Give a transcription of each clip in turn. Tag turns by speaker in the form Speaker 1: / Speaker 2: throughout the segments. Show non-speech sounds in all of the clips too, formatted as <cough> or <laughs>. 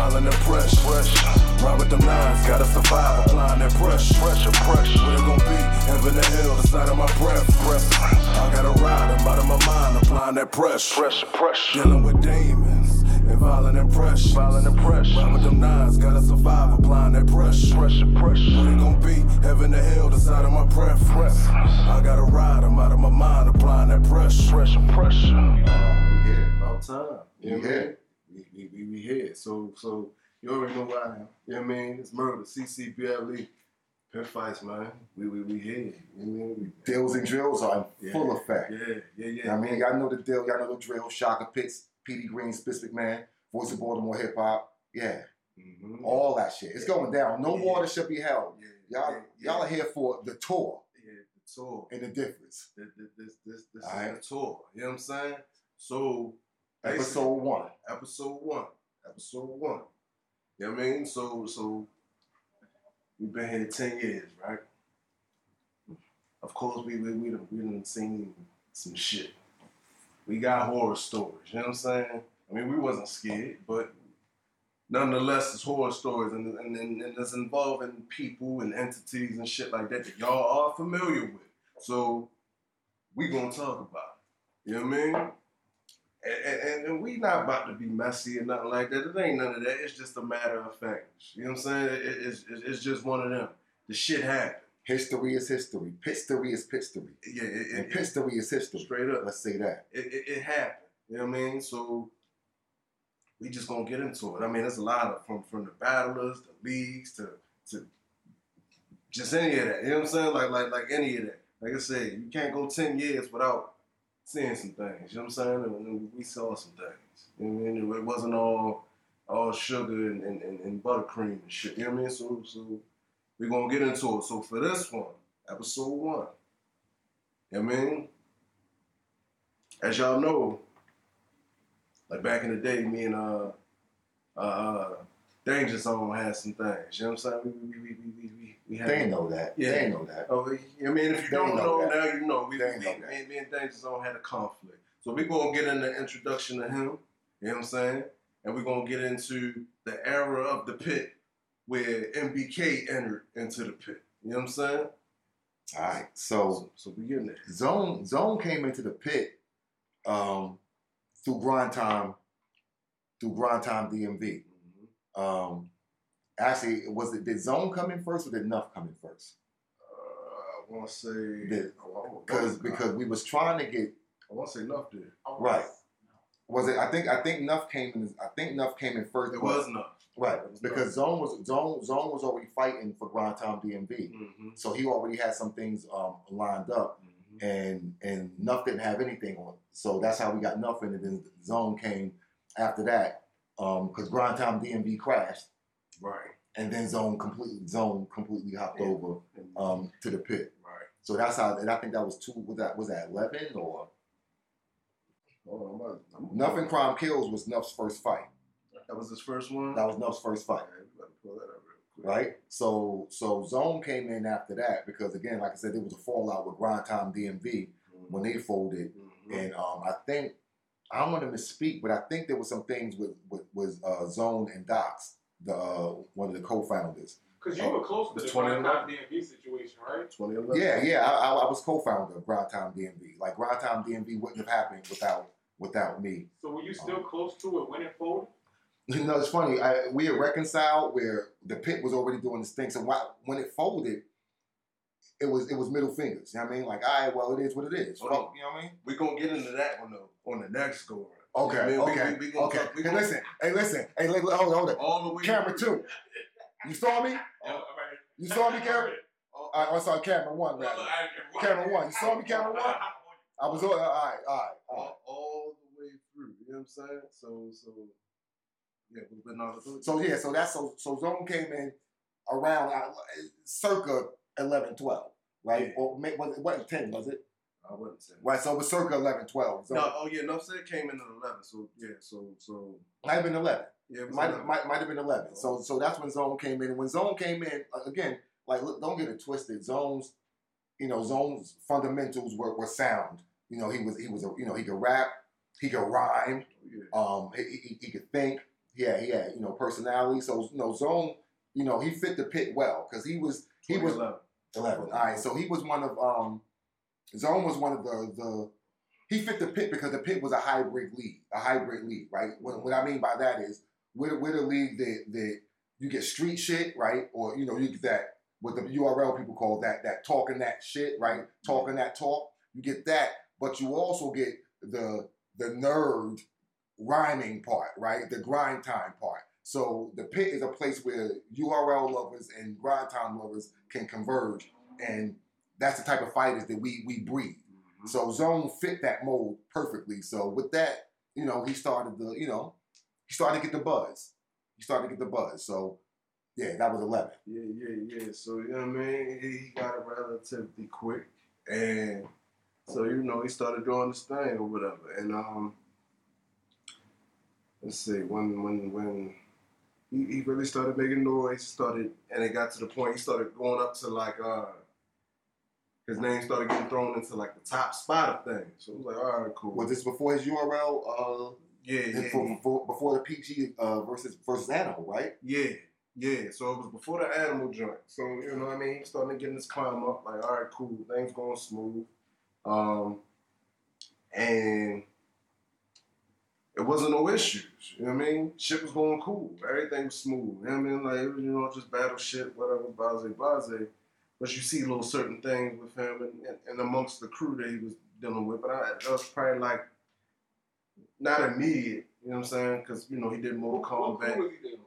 Speaker 1: violent and fresh. fresh. Ride with them nines, gotta survive, applying that pressure. Pressure, pressure. Where it gon' be? Heaven and hell, the side of my breath. breath. I gotta ride, I'm out of my mind, applying that pressure. Pressure, pressure. Dealing with demons and violent and pressure. Violent and pressure. Ride with them nines, gotta survive, applying that pressure. Pressure, pressure. Where it gon' be? Heaven and hell, the side of my breath. breath. I gotta ride, I'm out of my mind, applying that pressure. Pressure, pressure.
Speaker 2: We here.
Speaker 3: About time. You know
Speaker 2: We
Speaker 3: what I mean?
Speaker 2: here.
Speaker 3: We, we, we, here. So, so you already know where I am. You know what I mean? It's Murda, CCBLE, Pit Fights, man. We, we, we here. You know what I mean?
Speaker 2: Deals and drills are in
Speaker 3: Yeah.
Speaker 2: full effect.
Speaker 3: Yeah, yeah, yeah.
Speaker 2: I mean, y'all know the deal. Y'all know the drill. Shaka Pitts, Petey Green, Specific Man, Voice of Baltimore Hip Hop. Yeah,
Speaker 3: Mhm.
Speaker 2: all that shit. It's going down. No
Speaker 3: Yeah.
Speaker 2: water should be held.
Speaker 3: Yeah,
Speaker 2: Y'all,
Speaker 3: yeah, yeah.
Speaker 2: y'all are here for the tour
Speaker 3: Yeah, the tour.
Speaker 2: and the difference.
Speaker 3: This, this, this, this is
Speaker 2: Alright.
Speaker 3: the tour. You know what I'm saying? So,
Speaker 2: Episode one.
Speaker 3: episode one. Episode one. You know what I mean? So so we've been here ten years, right? Of course we we we done, we done seen some shit. We got horror stories, you know what I'm saying? I mean we wasn't scared, but nonetheless it's horror stories and, and, and, and it's involving people and entities and shit like that that y'all are familiar with. So we gonna talk about it. You know what I mean? And, and, and we not about to be messy or nothing like that. It ain't none of that. It's just a matter of fact. You know what I'm saying? It, it's, it's, just one of them. The shit happened.
Speaker 2: History is history. History is history.
Speaker 3: Yeah, it,
Speaker 2: And
Speaker 3: it, it,
Speaker 2: history is history.
Speaker 3: straight up.
Speaker 2: Let's say that.
Speaker 3: It, it, it happened. You know what I mean? So we just gonna get into it. I mean, there's a lot of from from the battlers, the leagues, to to just any of that. You know what I'm saying? Like like like any of that. Like I said, you can't go ten years without seeing some things. You know what I'm saying? And, we saw some things. You know what I mean? It wasn't all all sugar and, and, and, and buttercream and shit. You know what I mean? So so we're gonna get into it. So for this one, episode one, you know what I mean? As y'all know, like back in the day, me and uh uh, uh Danja Zone had some things. You know what I'm saying? We we we we we, had
Speaker 2: They know that.
Speaker 3: Yeah.
Speaker 2: They know that.
Speaker 3: Oh, I mean, if you
Speaker 2: They
Speaker 3: don't
Speaker 2: know
Speaker 3: know, now you know. We,
Speaker 2: They
Speaker 3: we,
Speaker 2: know
Speaker 3: me, me and Danja Zone had a conflict. So we're going to get in the introduction of him, you know what I'm saying? And we're going to get into the era of the pit where MBK entered into the pit. You know what I'm saying?
Speaker 2: All right. So
Speaker 3: So, so we getting there.
Speaker 2: Zone Zone came into the pit um, through grind time, through grind time DMV.
Speaker 3: Mhm.
Speaker 2: Um, actually, was it did Zone come in first or did Nuff come in first?
Speaker 3: Uh, I want to say... I
Speaker 2: Because because we was trying to get
Speaker 3: I want to say Nuff did.
Speaker 2: right. Was it? I think I think Nuff came in. I think Nuff came in first.
Speaker 3: It was Nuff.
Speaker 2: right
Speaker 3: was
Speaker 2: because Zone was Zone Zone was already fighting for grind time DMV,
Speaker 3: Mm-hmm.
Speaker 2: so he already had some things um, lined up.
Speaker 3: Mm-hmm.
Speaker 2: and and Nuff didn't have anything on. So that's how we got Nuff in, and then Zone came after that because Grind Time DMV crashed,
Speaker 3: Right.
Speaker 2: and then Zone completely Zone completely hopped
Speaker 3: Yeah.
Speaker 2: over um, to the pit.
Speaker 3: right.
Speaker 2: So that's how, and I think that was two. Was that was that eleven or
Speaker 3: on, I'm I'm-
Speaker 2: and Crime Kills was Nuff's first fight.
Speaker 3: That was his first one?
Speaker 2: That was Nuff's first fight,
Speaker 3: Alright, pull that up real quick.
Speaker 2: right? So so Zone came in after that because again, like I said, there was a fallout with Grind Time DMV when they folded.
Speaker 3: Mhm.
Speaker 2: And um, I think I don't want to misspeak, but I think there was some things with with, with uh, Zone and Docs, the uh, one of the co-founders.
Speaker 4: Because you were close to the
Speaker 3: 2011.
Speaker 4: Grind DMV situation, right?
Speaker 3: 2011.
Speaker 2: Yeah, yeah, I, I, I was co-founder of Grind Time DMV. Like Grind Time DMV wouldn't have happened without without me.
Speaker 4: So were you still close to it when it folded? <laughs>
Speaker 2: You know, it's funny. I, we had reconciled where the pit was already doing this thing. So why, when it folded, it was it was middle fingers. You know what I mean? Like, all right, well, it is what it is.
Speaker 3: Hold on.
Speaker 2: Fuck, you know what I mean?
Speaker 3: We're going to get into that one, though, on the next go around.
Speaker 2: Okay,
Speaker 3: I mean, we-
Speaker 2: okay,
Speaker 3: we- we gonna
Speaker 2: okay.
Speaker 3: talk- we
Speaker 2: hey, listen, hey, listen, hey, hold on, hold on.
Speaker 3: All the way
Speaker 2: Camera two. You saw me?
Speaker 4: Yeah,
Speaker 2: You saw me,
Speaker 3: camera?
Speaker 2: I, I saw camera one,
Speaker 4: well. I-
Speaker 2: Camera one. You saw me, camera one? <laughs> I was all, all right, all right, all right.
Speaker 3: all, the way through. You know what I'm saying? So, so yeah, we've been on the
Speaker 2: So yeah, so that's so so Zone came in around uh, circa 11, 12, right?
Speaker 3: Yeah.
Speaker 2: Or was it wasn't 10, was it?
Speaker 3: I wouldn't say.
Speaker 2: Right, so it was circa 11, 12. So
Speaker 3: No, oh yeah, no, said came in at 11. So yeah, so so
Speaker 2: might have been 11.
Speaker 3: yeah,
Speaker 2: Might,
Speaker 3: 11.
Speaker 2: might, might have been 11. So so that's when Zone came in. And when Zone came in, uh, again, like look, don't get it twisted. Zone's, you know, Zone's fundamentals were, were sound. You know, he was he was a, you know he could rap, he could rhyme,
Speaker 3: yeah.
Speaker 2: um, he, he, he could think. Yeah, he had, you know, personality. So, you know, Zone, you know, he fit the pit well because he was he was
Speaker 3: 2011.
Speaker 2: eleven. All right, so he was one of um, Zone was one of the the he fit the pit because the pit was a hybrid league, a hybrid league, right? What, what I mean by that is we're, we're the league that that you get street shit, right? Or you know, you get that what the URL people call that that talking that shit, right? Talking that talk. You get that, but you also get the the nerd rhyming part, right? The grind time part. So the pit is a place where URL lovers and grind time lovers can converge, and that's the type of fighters that we we breed.
Speaker 3: Mhm.
Speaker 2: So Zone fit that mold perfectly. So with that, you know, he started the, you know, he started to get the buzz. He started to get the buzz. So yeah, that was eleven.
Speaker 3: Yeah, yeah, yeah. So you know what I mean? He he got it relatively quick, and so you know he started doing his thing or whatever. And um, let's see when when when he, he really started making noise, started, and it got to the point he started going up to like uh. His name started getting thrown into like the top spot of things. So it was like, all right, cool.
Speaker 2: Was this before his URL? Uh,
Speaker 3: yeah, yeah,
Speaker 2: before,
Speaker 3: yeah.
Speaker 2: before, before the PG uh, versus versus Animal, right?
Speaker 3: Yeah, yeah. So it was before the animal joint. So you know what I mean. He started getting this climb up. Like, all right, cool. Things going smooth. Um, and it wasn't no issues. You know what I mean? Shit was going cool. Everything was smooth. You know what I mean? Like it was, you know, just battle shit, whatever, blase, blase. But you see little certain things with him and, and, and amongst the crew that he was dealing with. But I, that was probably like not immediate. You know what I'm saying? Because you know he did Mortal
Speaker 4: What, what
Speaker 3: Kombat.
Speaker 4: crew was he dealing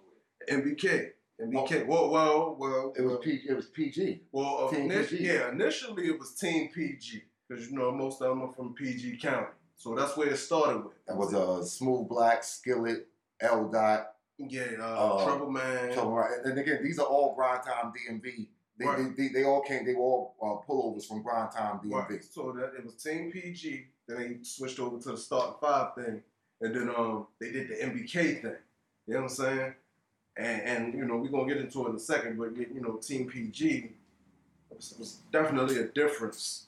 Speaker 4: with?
Speaker 3: MBK. MBK. Well, well, well.
Speaker 2: It was PG. It was PG.
Speaker 3: well
Speaker 2: Team
Speaker 3: init-
Speaker 2: PG.
Speaker 3: yeah, initially it was Team PG because you know most of them are from PG County, so that's where it started with.
Speaker 2: That was a uh, Smooth Black, Skillet, L Dot,
Speaker 3: yeah, uh,
Speaker 2: Uh,
Speaker 3: Trouble Man.
Speaker 2: Trouble Right. And again, these are all grind time DMV. They,
Speaker 3: Right.
Speaker 2: they, they, they all came. They were all uh, pullovers from grind time DMV.
Speaker 3: Right. So that it was Team PG. Then they switched over to the starting five thing, and then um they did the MBK thing. You know what I'm saying? And and you know we're gonna get into it in a second, but you know Team PG was, was definitely a difference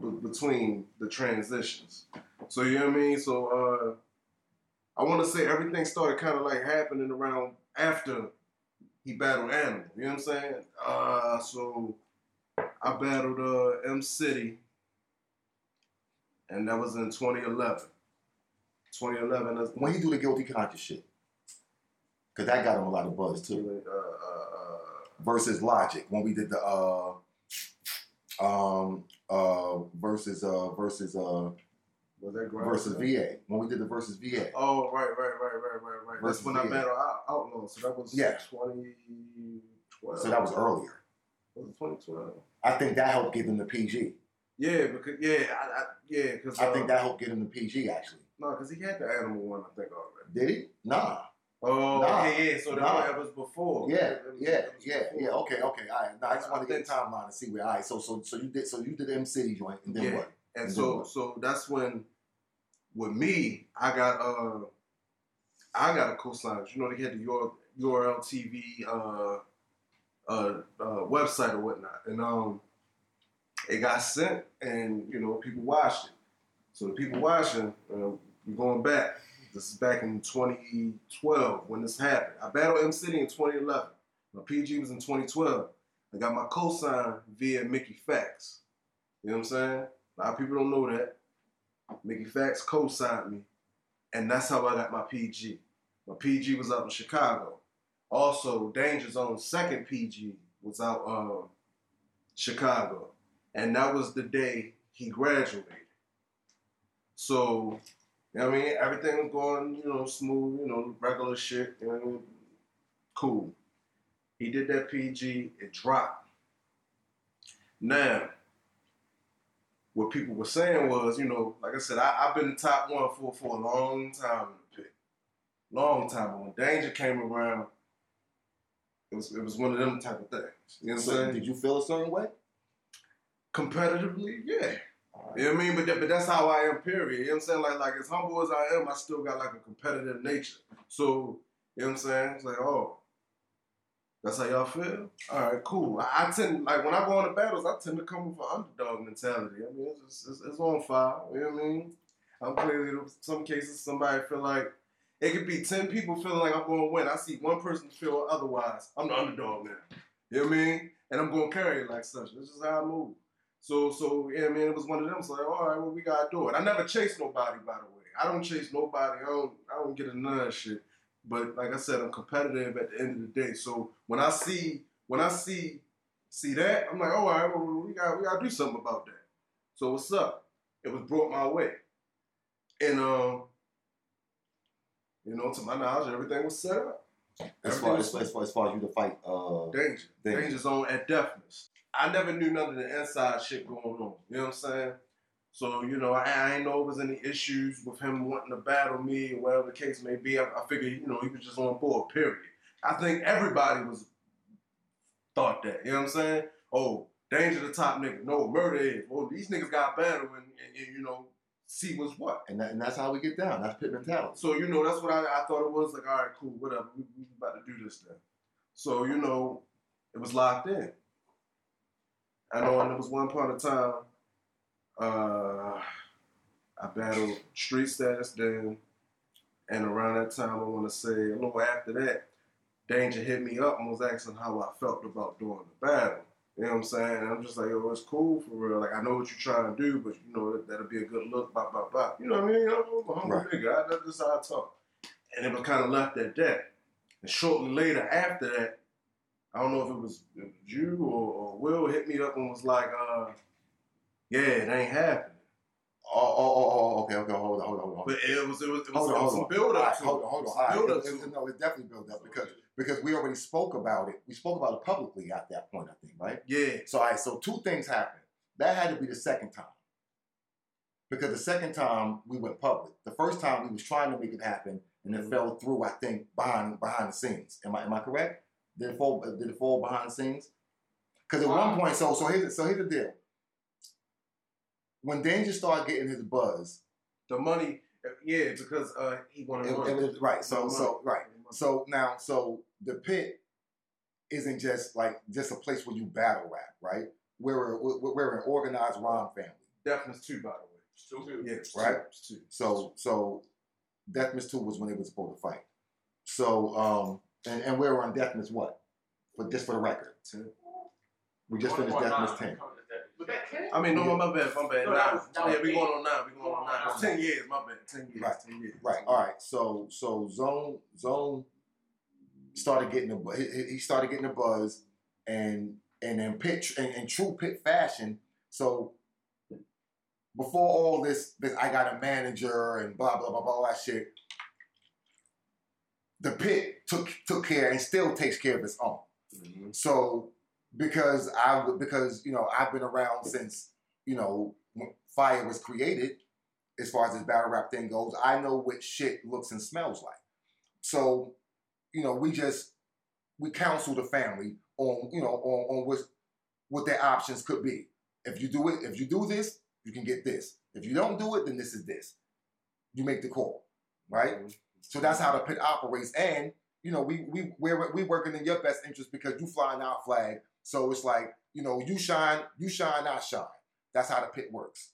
Speaker 3: b- between the transitions. So you know what I mean? So uh I want to say everything started kind of like happening around after he battled Animal. You know what I'm saying? Uh so I battled uh, M City, and that was in 2011. 2011. That's
Speaker 2: When you do the guilty conscious shit, because that got him a lot of buzz too.
Speaker 3: uh, uh,
Speaker 2: Versus Logic when we did the uh um uh versus uh versus uh
Speaker 3: was that Grind
Speaker 2: versus VA when we did the versus VA.
Speaker 3: Oh right, right, right, right, right, right.
Speaker 2: Versus
Speaker 3: That's when I
Speaker 2: VA.
Speaker 3: battled Out- Outlaw. So that was
Speaker 2: Yeah.
Speaker 3: 2012.
Speaker 2: So that was earlier.
Speaker 3: Was it 2012?
Speaker 2: I think that helped give him the PG.
Speaker 3: Yeah, because yeah, I, I yeah, because
Speaker 2: I think uh, that helped get him the PG actually.
Speaker 3: no, because he had the animal one, I think already.
Speaker 2: Did he? Nah.
Speaker 3: Oh,
Speaker 2: Nah.
Speaker 3: okay, yeah. So that,
Speaker 2: Nah.
Speaker 3: that was before.
Speaker 2: Yeah,
Speaker 3: It was-
Speaker 2: yeah,
Speaker 3: it
Speaker 2: yeah,
Speaker 3: before.
Speaker 2: yeah. Okay, okay. All right. Now I just want to get a timeline to see where. All right. So, so, so you did. So you did the M City joint, and then
Speaker 3: Yeah.
Speaker 2: what?
Speaker 3: And
Speaker 2: And
Speaker 3: so
Speaker 2: what?
Speaker 3: so that's when with me, I got uh I got a cosign. You know, they had the URL, TV uh, uh, uh, website or whatnot. And um it got sent and you know, people watched it. So the people watching, we're going back. This is back in 2012 when this happened. I battled M City in 2011. My PG was in 2012. I got my cosign via Mickey Factz. You know what I'm saying? A lot of people don't know that. Mickey Factz co-signed me, and that's how I got my PG. My PG was out in Chicago. Also, Danja Zone's second PG was out um, Chicago, and that was the day he graduated. So, you know I mean? Everything was going, you know, smooth, you know, regular shit, you know I mean? Cool. He did that PG, it dropped. Now, what people were saying was, you know, like I said, I, I've been the top one for for a long time in the pit, long time. But when Danja came around, it was it was one of them type of things. You know what I'm
Speaker 2: So,
Speaker 3: saying?
Speaker 2: did you feel a certain way?
Speaker 3: Competitively, yeah. You know what I mean? But that, but that's how I am. Period. You know what I'm saying? Like like as humble as I am, I still got like a competitive nature. So you know what I'm saying? It's like oh. That's how y'all feel? All right, cool. I, I tend, like, when I go into battles, I tend to come with an underdog mentality. I mean, it's, it's, it's on fire. You know what I mean? I'm clearly, in some cases, somebody feel like It could be ten people feeling like I'm going to win. I see one person feel otherwise. I'm the underdog now. You know what I mean? And I'm going to carry it like such. This is how I move. So, so yeah, man, it was one of them. So, like, all right, well, we gotta do it. I never chase nobody, by the way. I don't chase nobody. I don't. I don't get into none of shit. But like I said, I'm competitive at the end of the day. So when I see, when I see, see that, I'm like, all right, well, we got, we gotta do something about that. So what's up? It was brought my way, and um, you know, to my knowledge, everything was set up.
Speaker 2: As far as, as far as far as you to fight, uh,
Speaker 3: Danja.
Speaker 2: Danja.
Speaker 3: Danja Zone at deafness. I never knew none of the inside shit going on. You know what I'm saying? So, you know, I, I ain't know if there was any issues with him wanting to battle me or whatever the case may be. I, I figured, you know, he was just on board, period. I think everybody was thought that. You know what I'm saying? Oh, Danja the top nigga. No, Murda is. Well, oh, these niggas got battle and, and, and, you know, see what's what.
Speaker 2: and, that, and that's how we get down. That's pit mentality.
Speaker 3: So, you know, that's what I, I thought it was. Like, all right, cool, whatever. We, we about to do this then. So, you know, it was locked in. I know, and there was one point of time, uh, I battled Street Status then, and around that time, I want to say a little after that, Danja hit me up and was asking how I felt about doing the battle. You know what I'm saying? And I'm just like, oh, it's cool for real. Like, I know what you're trying to do, but you know, that, that'll be a good look, blah, blah, blah. You know what I mean? I'm a humble
Speaker 2: Right.
Speaker 3: nigga. I, that's just how I talk. And it was kind of left at that. And shortly later, after that, I don't know if it was, it was you or, or Will hit me up and was like, uh, yeah, it ain't happening.
Speaker 2: Oh, oh, oh, oh, okay, okay, hold on, hold on, hold on.
Speaker 3: But it was, it was, it was,
Speaker 2: Hold on, hold
Speaker 3: some
Speaker 2: on.
Speaker 3: build up
Speaker 2: right, hold on, hold on. right,
Speaker 3: build up
Speaker 2: it-
Speaker 3: it.
Speaker 2: no, it definitely built up because because we already spoke about it. We spoke about it publicly at that point, I think, right?
Speaker 3: Yeah.
Speaker 2: So, all right, so two things happened. That had to be the second time. Because the second time we went public. The first time we was trying to make it happen and it
Speaker 3: Mhm.
Speaker 2: fell through, I think, behind behind the scenes. Am I am I correct? Did it fall did it fall behind the scenes? Because at one point, so so here's so here's the deal. When Danja started getting his buzz,
Speaker 3: The money, yeah, because uh, he wanted
Speaker 2: it,
Speaker 3: money.
Speaker 2: it was right. So
Speaker 3: Money.
Speaker 2: so right. So now, so the pit isn't just like just a place where you battle rap, right? We're a, we're, we're an organized rhyme family.
Speaker 3: Deafness too, by the way.
Speaker 4: Two.
Speaker 3: Yeah, it's
Speaker 2: Right.
Speaker 3: Two. Two.
Speaker 2: So so Death Miss Two was when they were supposed to fight. So um and, and we were on Death Miss what? For just for the record. We just finished Death Miss Ten.
Speaker 4: Was that ten?
Speaker 3: I mean, no, my bad, my bad.
Speaker 4: No, that
Speaker 3: Nine.
Speaker 4: was- that
Speaker 3: yeah, we
Speaker 4: eight.
Speaker 3: going on nine. We going on nine.
Speaker 4: Going on
Speaker 3: It's ten years, my bad. Ten years.
Speaker 2: Right.
Speaker 3: Ten years.
Speaker 2: Right. All right. So so zone zone started getting a bu- he, he- he started getting a buzz, and and then pitch in, in true pit fashion. So before all this, this I got a manager and blah blah blah blah all that shit. The pit took took care and still takes care of its own.
Speaker 3: Mhm.
Speaker 2: So because I because you know I've been around since you know fire was created, as far as this battle rap thing goes, I know what shit looks and smells like. So you know we just we counsel the family on you know on on what what their options could be. If you do it, if you do this, you can get this. If you don't do it, then this is this. You make the call, right? Mm-hmm. So that's how the pit operates. And you know, we we we're we working in your best interest because you flying our flag. So it's like you know, you shine, you shine, I shine. That's how the pit works.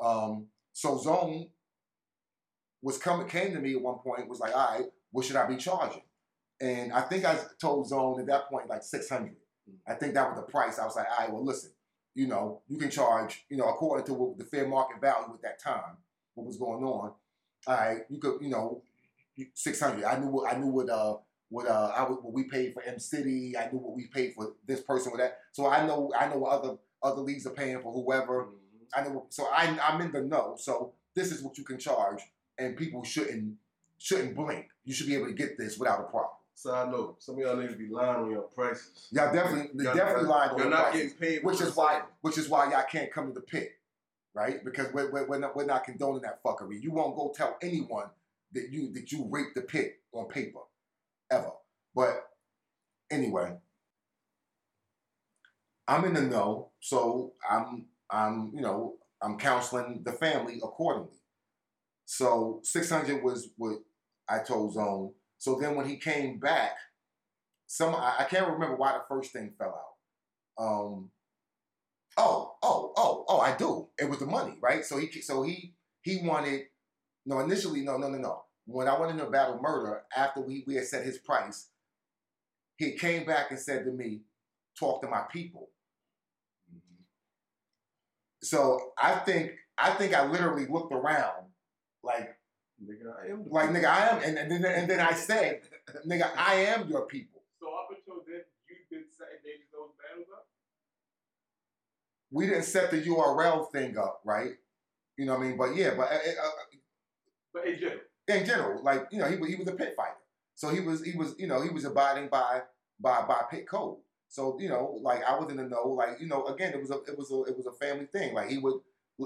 Speaker 2: Um, so Zone was coming came to me at one point was like, all right, what should I be charging? And I think I told Zone at that point like six hundred. I think that was the price. I was like, all right, well, listen, you know, you can charge, you know, according to what the fair market value at that time, what was going on. All right, you could, you know, six hundred. I knew what I knew what uh what uh I what we paid for M City. I knew what we paid for this person with that. So I know I know what other other leagues are paying for whoever.
Speaker 3: Mhm.
Speaker 2: I know. So I I'm in the know. So this is what you can charge, and people shouldn't shouldn't blink. You should be able to get this without a problem.
Speaker 3: So I know some of y'all niggas be lying on your prices.
Speaker 2: Y'all definitely
Speaker 3: Y'all-
Speaker 2: definitely lying on
Speaker 3: You're not
Speaker 2: prices.
Speaker 3: getting paid,
Speaker 2: which is why which is why y'all can't come to the pit, right? Because we're, we're, we're, not, we're not condoning that fuckery. You won't go tell anyone that you that you raped the pit on paper, anyway, I'm in the know, so I'm I'm you know I'm counseling the family accordingly. So 600 was what I told Zone. So then when he came back, some I, can't remember why the first thing fell out. Um, oh, oh, oh, oh, I do. It was the money, right? So he, so he, he wanted. No, initially, no, no, no, no. when I went into battle Murda, after we, we had set his price, he came back and said to me, talk to my people. So I think I think I literally looked around like
Speaker 3: Nigga, I am
Speaker 2: like nigga I am and, and then and then I said, nigga, I am your people.
Speaker 4: So up until then, you've been setting those battles up.
Speaker 2: We didn't set the URL thing up, right? You know what I mean? But yeah, but uh, uh,
Speaker 4: But in general,
Speaker 2: in general, like you know, he was he was a pit fighter, so he was he was you know he was abiding by by by pit code. So you know, like I was in the know, like you know, again, it was a it was a it was a family thing. Like he would,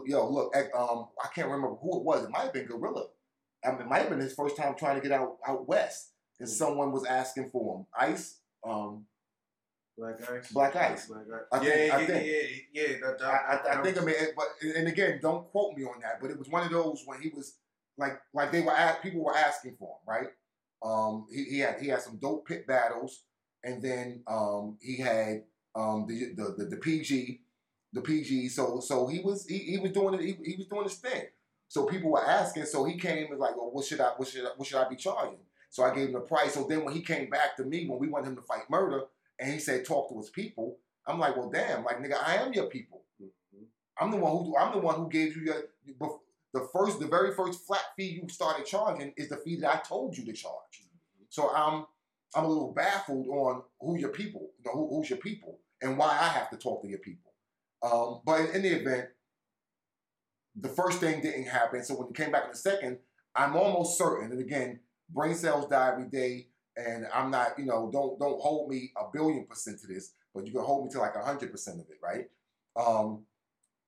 Speaker 2: yo, look, um, I can't remember who it was. It might have been Gorilla. I mean, it might have been his first time trying to get out out west, and someone was asking for him. Ice, um,
Speaker 3: Black Ice.
Speaker 2: Black Ice.
Speaker 3: Black Ice.
Speaker 2: I
Speaker 3: yeah,
Speaker 2: think- I
Speaker 3: yeah,
Speaker 2: think-
Speaker 3: yeah, yeah, that,
Speaker 2: I, I, I think I mean, it, but and again, don't quote me on that, but it was one of those when he was like, like they were at, people were asking for him, right? Um, he, he had he had some dope pit battles, and then um, he had um, the, the the the PG, the PG. So so he was he, he was doing it. He, he was doing his thing. So people were asking. So he came and like, well, what should I what should I, what should I be charging? So I gave him the price. So then when he came back to me when we wanted him to fight Murda, and he said talk to his people, I'm like, well, damn, like nigga, I am your people. I'm the one who I'm the one who gave you your the first the very first flat fee you started charging is the fee that I told you to charge. So I'm I'm a little baffled on who your people, you know, who, who's your people, and why I have to talk to your people. Um, but in the event, the first thing didn't happen. So when it came back in the second, I'm almost certain. And again, brain cells die every day, and I'm not, you know, don't don't hold me a billion percent to this, but you can hold me to like hundred percent of it, right? Um,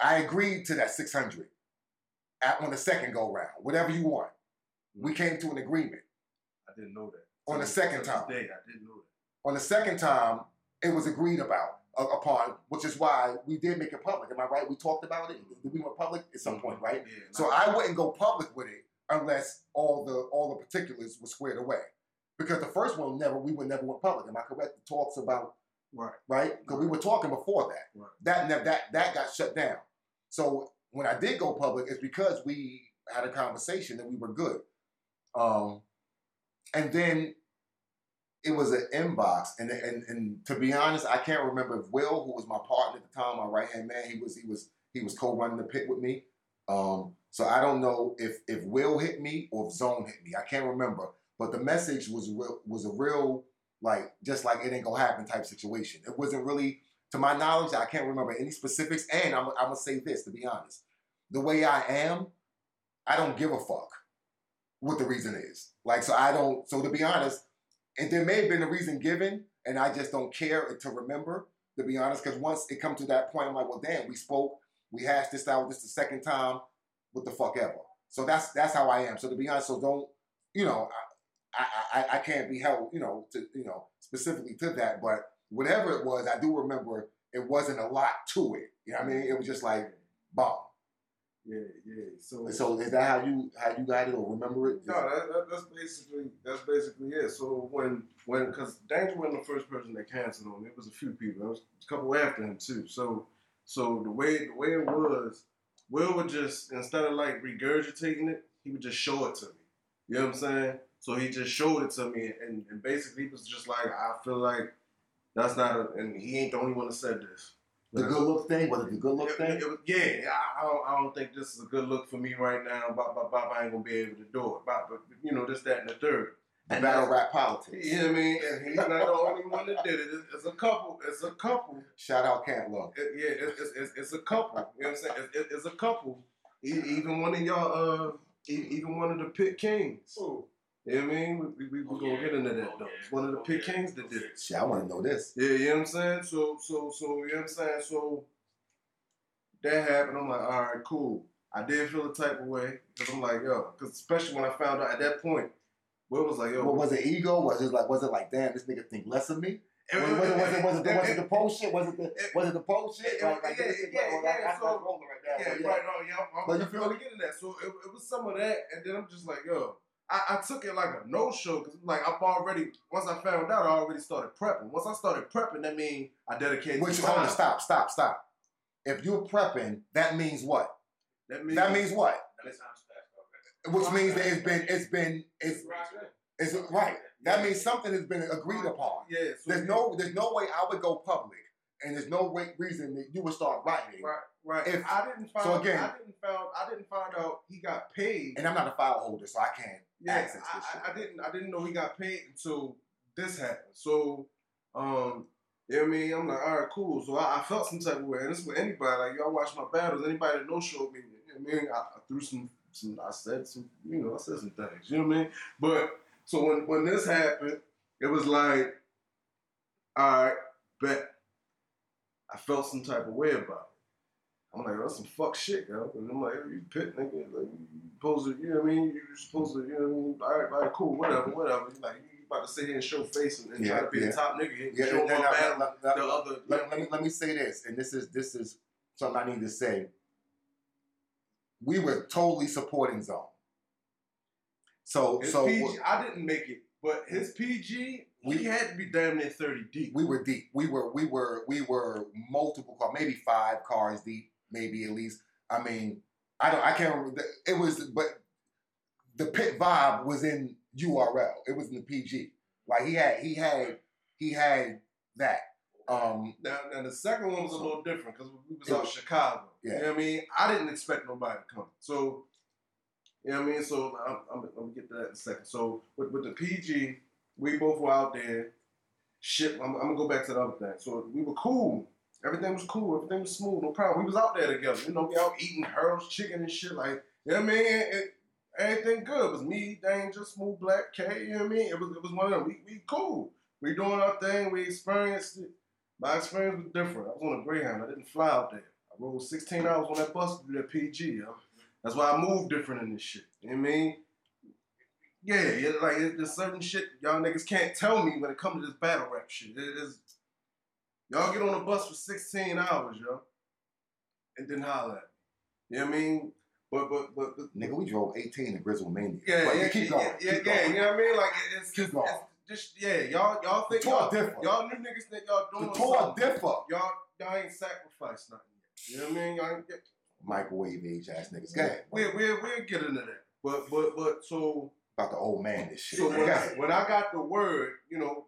Speaker 2: I agreed to that 600 at, on the second go round, whatever you want. We came to an agreement.
Speaker 3: I didn't know that.
Speaker 2: On the second time.
Speaker 3: Day, I didn't know
Speaker 2: On the second time, it was agreed about uh, upon, which is why we did make it public. Am I right? We talked about it. We went public at some point, right?
Speaker 3: Yeah.
Speaker 2: So I wouldn't go public with it unless all the all the particulars were squared away. Because the first one never we would never went public. Am I correct? The talks about
Speaker 3: right.
Speaker 2: right? Because we were talking before that.
Speaker 3: Right.
Speaker 2: That never that that got shut down. So when I did go public, it's because we had a conversation that we were good. Um, and then it was an inbox, and, and and to be honest, I can't remember if Will, who was my partner at the time, my right hand man, he was he was he was co-running the pit with me. Um, so I don't know if if Will hit me or if Zone hit me. I can't remember, but the message was real, was a real like just like it ain't gonna happen type situation. It wasn't really, to my knowledge, I can't remember any specifics. And I'm, I'm gonna say this to be honest, the way I am, I don't give a fuck what the reason is. Like so, I don't. So to be honest, and there may have been a reason given, and I just don't care to remember. To be honest, because once it comes to that point, I'm like, well, damn, we spoke, we hashed this out. This the second time. What the fuck ever. So that's that's how I am. So to be honest, so don't you know. I, I, I can't be held, you know, to you know specifically to that, but whatever it was, I do remember it wasn't a lot to it. You know what I mean? It was just like bomb.
Speaker 3: Yeah, yeah. So,
Speaker 2: So is that how you how you got it or remember it?
Speaker 3: no, that, that, that's basically that's basically it. So when when because Danja wasn't the first person that canceled on me. It was a few people. There was a couple after him too. So so the way the way it was, Will would just instead of like regurgitating it, he would just show it to me. You know what I'm saying? So he just showed it to me, and, and basically he was just like, I feel like that's not, a, and he ain't the only one that said this.
Speaker 2: The good look thing was it the good look
Speaker 3: It-
Speaker 2: thing?
Speaker 3: it was- yeah, I, I, don't, I don't think this is a good look for me right now. Bop, bop, bop, I ain't gonna be able to do it. Bop, but you know, this, that, and the third. And
Speaker 2: battle
Speaker 3: that's-
Speaker 2: rap politics.
Speaker 3: You know what I mean? And he's not the only one that did it. It's, it's a couple. It's a couple.
Speaker 2: Shout out Can't Look.
Speaker 3: It- yeah, it's, it's, it's, it's a couple. You know what I'm saying? It, it, it's a couple. Even one of y'all, uh, even one of the Pit Kings.
Speaker 4: Ooh.
Speaker 3: You know what I mean? We, we, we gonna get into that though. It's one of the Pit Kings that did it.
Speaker 2: Shit, I want to know this.
Speaker 3: Yeah, you know what I'm saying? So, so, so, you know what I'm saying? So, that happened. I'm like, all right, cool. I did feel a type of way because I'm like, yo, because especially when I found out at that point, Will was like, yo,
Speaker 2: What was it ego? Was it like was it like damn this nigga think less of me? Was, it- was, it, was, it, was, it, the, was it the post shit? Was it the was it the post shit? Like, like
Speaker 3: yeah, yeah,
Speaker 2: oh,
Speaker 3: yeah, so-
Speaker 2: right now.
Speaker 3: Yeah,
Speaker 2: yeah.
Speaker 3: right. No, yeah, I'm,
Speaker 2: But
Speaker 3: I'm
Speaker 2: you
Speaker 3: I'm
Speaker 2: feel
Speaker 3: gonna get in that. So it, it was some of that, and then I'm just like, yo, I, I took it like a no show because like I've already once I found out, I already started prepping. Once I started prepping, that means I dedicated
Speaker 2: Which
Speaker 3: some
Speaker 2: hold on,
Speaker 3: time.
Speaker 2: stop, stop, stop. If you're prepping, that means what?
Speaker 3: That means
Speaker 2: That means what? which means that it's been it's been it's
Speaker 4: Rock it.
Speaker 2: it's right. That means something has been agreed upon.
Speaker 3: Yeah. So
Speaker 2: There's no there's no way I would go public, and there's no way, reason that you would start writing.
Speaker 3: Right, right.
Speaker 2: If-
Speaker 3: I didn't find.
Speaker 2: so again-
Speaker 3: I didn't found. I didn't find out he got paid.
Speaker 2: And I'm not a file holder, so I can't
Speaker 3: yeah,
Speaker 2: access
Speaker 3: I. I, didn't. I didn't know he got paid until this happened. So, um, you know what I mean? I'm like, all right, cool. So I, I felt some type of way, and this is with anybody. Like y'all watch my battles. Anybody that no showed me. You know what I mean? I, I threw some. Some. I said some. You know, I said some things. You know what I mean? But so when when this happened, it was like, all right, bet. I felt some type of way about it. I'm like, that's some fuck shit, yo. And I'm like, you pit nigga, like you supposed to, you know what I mean? You're supposed to, you know what I mean? All right, all right, cool, whatever, whatever. Like, you about to sit here and show face and, and try to be
Speaker 2: yeah.
Speaker 3: the top nigga.
Speaker 2: Yeah,
Speaker 3: show
Speaker 2: then
Speaker 3: my
Speaker 2: let-
Speaker 3: the other.
Speaker 2: let, let me let me say this, and this is this is something I need to say. We were totally supporting Zone. So
Speaker 3: his
Speaker 2: so
Speaker 3: PG, I didn't make it, but his PG,
Speaker 2: We-
Speaker 3: had to be damn near 30 deep.
Speaker 2: we were deep. We were we were we were multiple cars, maybe five cars deep, maybe at least. I mean, I don't I can't remember. The, it was but the pit vibe was in URL. It was in the PG. Like he had he had he had that. Um
Speaker 3: Now, now the second one was a little different because we was out
Speaker 2: was-
Speaker 3: Chicago.
Speaker 2: Yeah.
Speaker 3: You know what I mean? I didn't expect nobody to come. So, you know what I mean? So I'm, I'm, I'm gonna get to that in a second. So with, with the PG, we both were out there. Shit, I'm, I'm gonna go back to the other thing. So we were cool. Everything was cool. Everything was smooth. No problem. We was out there together. You know, we out eating Harold's chicken and shit. Like, you know what I mean? It, it- everything good. It was me, Danja, Smooth Black, K. You know what I mean? It was, it was one of them. We, we cool. We doing our thing. We experienced it. My experience was different. I was on a Greyhound. I didn't fly out there. I rode 16 hours on that bus to that PG, yo. That's why I moved different in this shit. You know what I mean? Yeah, yeah, like it- there's certain shit y'all niggas can't tell me when it comes to this battle rap shit. It is y'all get on a bus for 16 hours, yo, and then holler at me. You know what I mean? But but but, but
Speaker 2: nigga, we drove 18 to Grizzle Mania.
Speaker 3: yeah,
Speaker 2: But
Speaker 3: yeah,
Speaker 2: keep
Speaker 3: yeah,
Speaker 2: going.
Speaker 3: yeah,
Speaker 2: keep
Speaker 3: yeah,
Speaker 2: going.
Speaker 3: you know what I mean? Like it's,
Speaker 2: Keep
Speaker 3: it's,
Speaker 2: going.
Speaker 3: it's just yeah, y'all y'all think
Speaker 2: The
Speaker 3: y'all,
Speaker 2: different.
Speaker 3: y'all new niggas think y'all doing
Speaker 2: The tour
Speaker 3: something.
Speaker 2: differ.
Speaker 3: Y'all y'all ain't sacrificed nothing yet. You know what I mean? Y'all ain't get,
Speaker 2: Microwave age ass niggas. Ahead.
Speaker 3: we'll, we'll, we'll get into that. But but but so
Speaker 2: About the old man this shit.
Speaker 3: so when I, when I got the word, you know,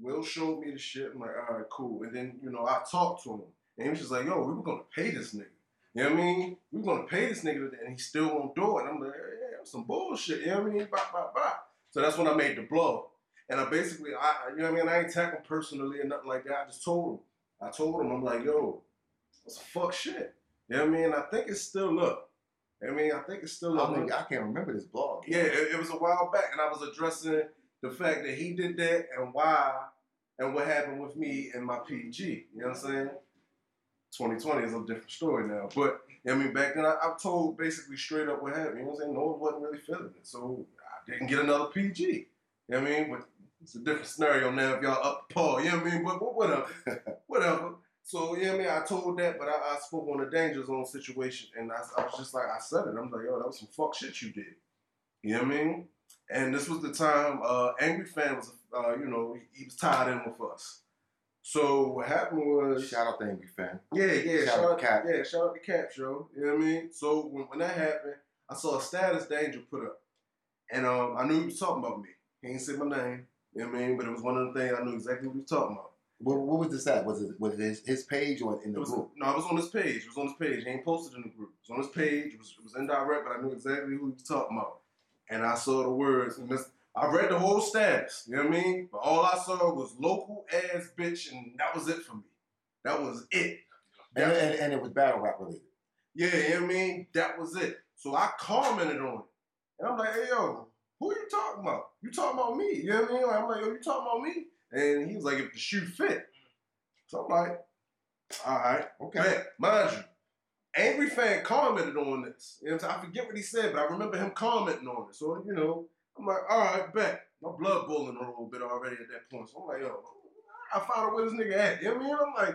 Speaker 3: Will showed me the shit. I'm like, all right, cool. And then you know I talked to him, and he was just like, yo, we were gonna pay this nigga. You know what I mean? We were gonna pay this nigga, and he still won't do it. And I'm like, yeah, that's some bullshit. You know what I mean? Bop, bop, bop. So that's when I made the blow. And I basically, I, you know what I mean? I ain't attack him personally or nothing like that. I just told him. I told him, I'm like, yo, that's fuck shit. You know what I mean? I think it's still up. I mean, I think it's still
Speaker 2: I,
Speaker 3: up.
Speaker 2: mean, I can't remember this blog.
Speaker 3: Yeah, it, it was a while back, and I was addressing the fact that he did that and why and what happened with me and my PG. You know what I'm saying? 2020 is a different story now. But, I mean, back then I, I told basically straight up what happened. You know what I'm saying? No one wasn't really feeling it. So I didn't get another PG. You know what I mean? But it's a different scenario now if y'all up the par. You know what I mean? But, but whatever. <laughs> whatever. So, you know I mean? I told that, but I, I spoke on the Danja Zone situation, and I, I was just like, I said it. I'm like, yo, that was some fuck shit you did. You know what I mean? And this was the time uh, Angry Fan was, uh, you know, he, was tied in with us. So what happened was,
Speaker 2: Shout out to Angry Fan.
Speaker 3: yeah, yeah,
Speaker 2: Shout
Speaker 3: shout,
Speaker 2: out to Cap.
Speaker 3: yeah, shout out to Cap Show. You know what I mean? So when, when that happened, I saw a status Danja put up, and um, I knew he was talking about me. He ain't say my name. You know what I mean? But it was one of the things I knew exactly what he was talking about.
Speaker 2: What, what was this at? Was it was it his, his page or in the
Speaker 3: was,
Speaker 2: group?
Speaker 3: no, it was on his page. It was on his page. He ain't posted in the group. It was on his page. It was, it was indirect, but I knew exactly who he was talking about. And I saw the words. And this, I read the whole status. You know what I mean? But all I saw was local ass bitch, and that was it for me. That was it.
Speaker 2: And, and, and it was battle rap related.
Speaker 3: Yeah, you know what I mean? That was it. So I commented on it. And I'm like, hey, yo, who you talking about? You talking about me. You know what I mean? Like, I'm like, yo, you talking about me? And he was like, if the shoe fit. So I'm like, all right.
Speaker 2: Okay.
Speaker 3: Bet. Mind you, Angry Fan commented on this. You know what I'm saying? I forget what he said, but I remember him commenting on it. So, you know, I'm like, all right, bet. My blood boiling a little bit already at that point. So I'm like, yo, I found out where this nigga at. You know what I mean? I'm like,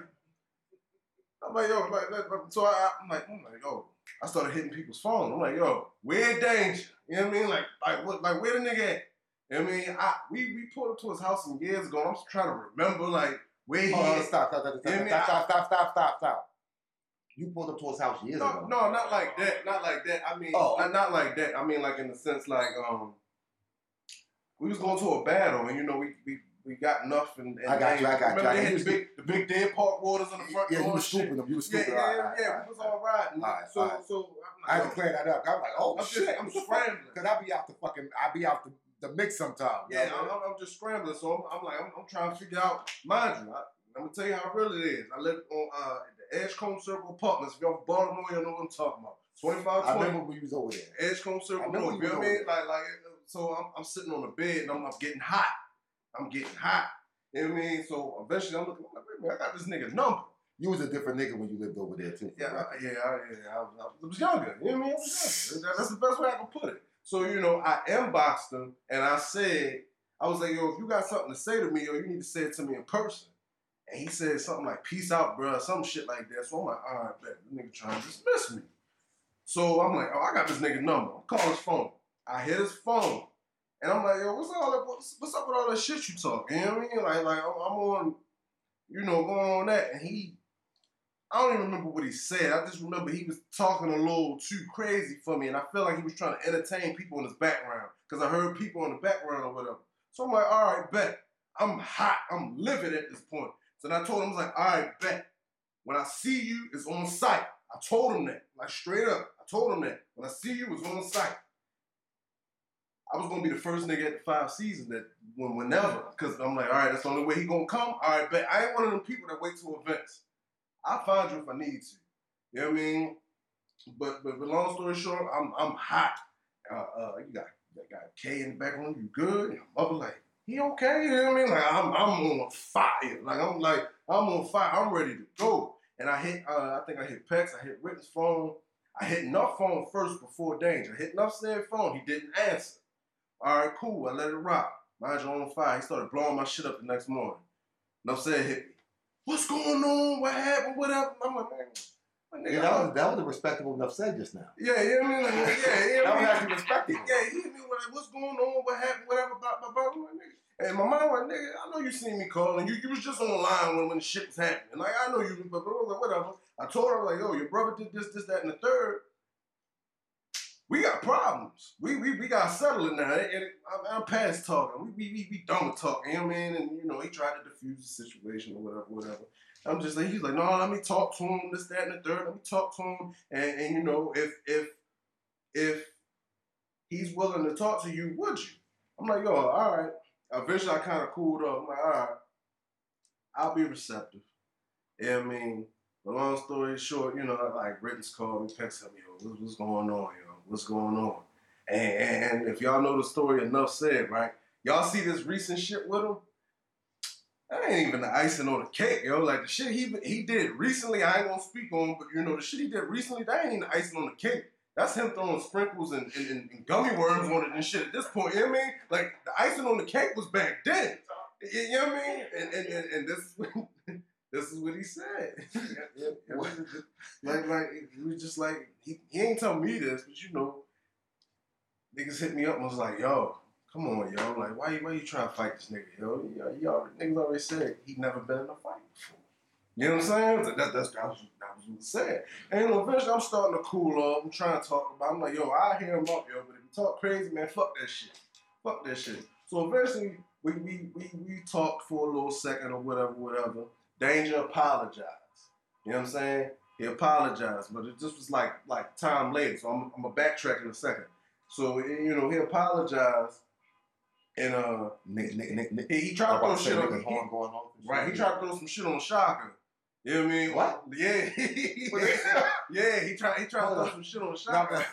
Speaker 3: I'm like, yo, like, like, so I, I'm like, I'm like, yo, I started hitting people's phone. I'm like, yo, we're in danger. You know what I mean? Like, like, what, like, where the nigga at? You know what I mean? I, we, we pulled up to his house some years ago. I'm just trying to remember, like, where he
Speaker 2: Oh,
Speaker 3: is.
Speaker 2: stop, stop, stop, stop, stop, stop, stop, stop, stop, stop. You pulled up to his house years
Speaker 3: No,
Speaker 2: ago.
Speaker 3: no, not like that. Not like that. I mean,
Speaker 2: Oh.
Speaker 3: not, not like that. I mean, like in the sense, like um, we was going to a battle, and you know, we we, we got enough, and, and
Speaker 2: I got you, I got you, I
Speaker 3: they
Speaker 2: got
Speaker 3: had
Speaker 2: you.
Speaker 3: the big the big dead park waters in the front
Speaker 2: yeah, you was scooping them. You was scooping
Speaker 3: yeah,
Speaker 2: them.
Speaker 3: yeah,
Speaker 2: right,
Speaker 3: yeah. We was
Speaker 2: all right.
Speaker 3: all riding.
Speaker 2: All right,
Speaker 3: so,
Speaker 2: all right.
Speaker 3: so
Speaker 2: I had to clear that up. I'm like, oh
Speaker 3: I'm
Speaker 2: shit,
Speaker 3: just, I'm
Speaker 2: what the fuck?
Speaker 3: scrambling.
Speaker 2: Cause I be out the fucking, I be out the, the mix sometimes.
Speaker 3: Yeah, I'm, I'm, I'm just scrambling. So I'm, I'm like, I'm, I'm trying to figure out. Mind you, I, I'm gonna tell you how real it is. I live on uh, Edgecombe Circle Apartments. If y'all from Baltimore, you know what I'm talking about. 25,
Speaker 2: I
Speaker 3: 20.
Speaker 2: remember when you was over there.
Speaker 3: Edgecombe
Speaker 2: I
Speaker 3: Circle North.
Speaker 2: you
Speaker 3: know what I mean? Like, like, so I'm, I'm sitting on the bed and I'm, I'm getting hot. I'm getting hot. You know what I mean? So eventually I'm looking, I'm like, wait a minute, I got this nigga number.
Speaker 2: You was a different nigga when you lived over there too.
Speaker 3: Yeah, I- yeah, I, yeah. I was, I was younger. You know what I mean? I was That's the best way I can put it. So you know, I inboxed him and I said, I was like, yo, if you got something to say to me, yo, you need to say it to me in person. And he said something like, peace out, bro, some shit like that. So I'm like, all right, bet. Nigga trying to dismiss me. So I'm like, oh, I got this nigga number. I'm calling his phone. I hit his phone. And I'm like, yo, what's all that, what's, what's up with all that shit you talking? You know what I mean? Like, like I'm I'm on, you know, going on that. And he, I don't even remember what he said. I just remember he was talking a little too crazy for me. And I felt like he was trying to entertain people in his background. Because I heard people in the background or whatever. So I'm like, all right, bet. I'm hot. I'm livid at this point. So then I told him, I was like, all right, bet. When I see you, it's on site. I told him that, like straight up. I told him that. When I see you, it's on site. I was gonna be the first nigga at the five seasons that when whenever, because I'm like, all right, that's the only way he gonna come. All right, bet. I ain't one of them people that wait to events. I'll find you if I need to. You know what I mean? But but, but long story short, I'm I'm hot. Uh, uh, you got got K in the background. You good? And mother like, he okay? You know what I mean? Like I'm I'm on fire. Like I'm like I'm on fire. I'm ready to go. And I hit. Uh, I think I hit Pex. I hit Ritten's phone. I hit Nuff phone first before Danja. I hit Nuff said phone. He didn't answer. All right, cool. I let it rock. You, on fire. He started blowing my shit up the next morning. Nuff said hit me. What's going on? What happened? Whatever. I'm like, man.
Speaker 2: Yeah, that was that was a respectable enough said just now.
Speaker 3: yeah, you know what I mean? Like, yeah, yeah. <laughs>
Speaker 2: That
Speaker 3: I
Speaker 2: was actually respectable.
Speaker 3: yeah, me with like, what's going on? What happened? Whatever, blah, blah, blah. Like, nigga. And my mom like, nigga, I know you seen me calling. You you was just on the line when, when the shit was happening. Like, I know you, but, but I was whatever. I told her, like, yo, your brother did this, this, that, and the third. We got problems. We we, we got it now. And, I'm, I'm past talking. We, we, we, we done with talking. You know what I mean? And, you know, he tried to diffuse the situation or whatever, whatever. I'm just like, he's like, no, let me talk to him, this, that, and the third. Let me talk to him. And, and you know, if if if he's willing to talk to you, would you? I'm like, yo, all right. Eventually, I kind of cooled up. I'm like, all right, I'll be receptive. Yeah, I mean, the long story short, you know, like Ritten's called me, texted me, yo, what's, what's going on, yo? What's going on? And, and if y'all know the story, enough said, right? Y'all see this recent shit with him? That ain't even the icing on the cake, yo. Like the shit he he did recently, I ain't gonna speak on, but you know the shit he did recently, that ain't even the icing on the cake. That's him throwing sprinkles and, and, and, gummy worms on it and shit at this point. You know what I mean? Like the icing on the cake was back then. You know what I mean? And and, and, and this is what, <laughs> this is what he said. like like he was just like he, he ain't tell me this, but you know, niggas hit me up and was like, yo, come on, yo, like why why you trying to fight this nigga, yo? You already, niggas already said he never been in a fight before. You know what I'm saying? That, that, that's, that, was, that was what he said. And eventually I'm starting to cool off. I'm trying to talk about I'm like, yo, I hear him up, yo, but if you talk crazy, man, fuck that shit. Fuck that shit. So eventually we we, we, we talked for a little second or whatever, whatever. Danja apologized. You know what I'm saying? He apologized, but it just was like like time later. So I'm, I'm gonna backtrack in a second. So you know he apologized, and uh
Speaker 2: Nick, Nick, Nick, Nick.
Speaker 3: he, tried to throw shit on
Speaker 2: niggas
Speaker 3: he-
Speaker 2: horn going off. and
Speaker 3: Right, he tried to throw some shit on Shaka. You know what I mean?
Speaker 2: What?
Speaker 3: Yeah, <laughs> yeah. He tried. He tried to throw some shit on Shaka.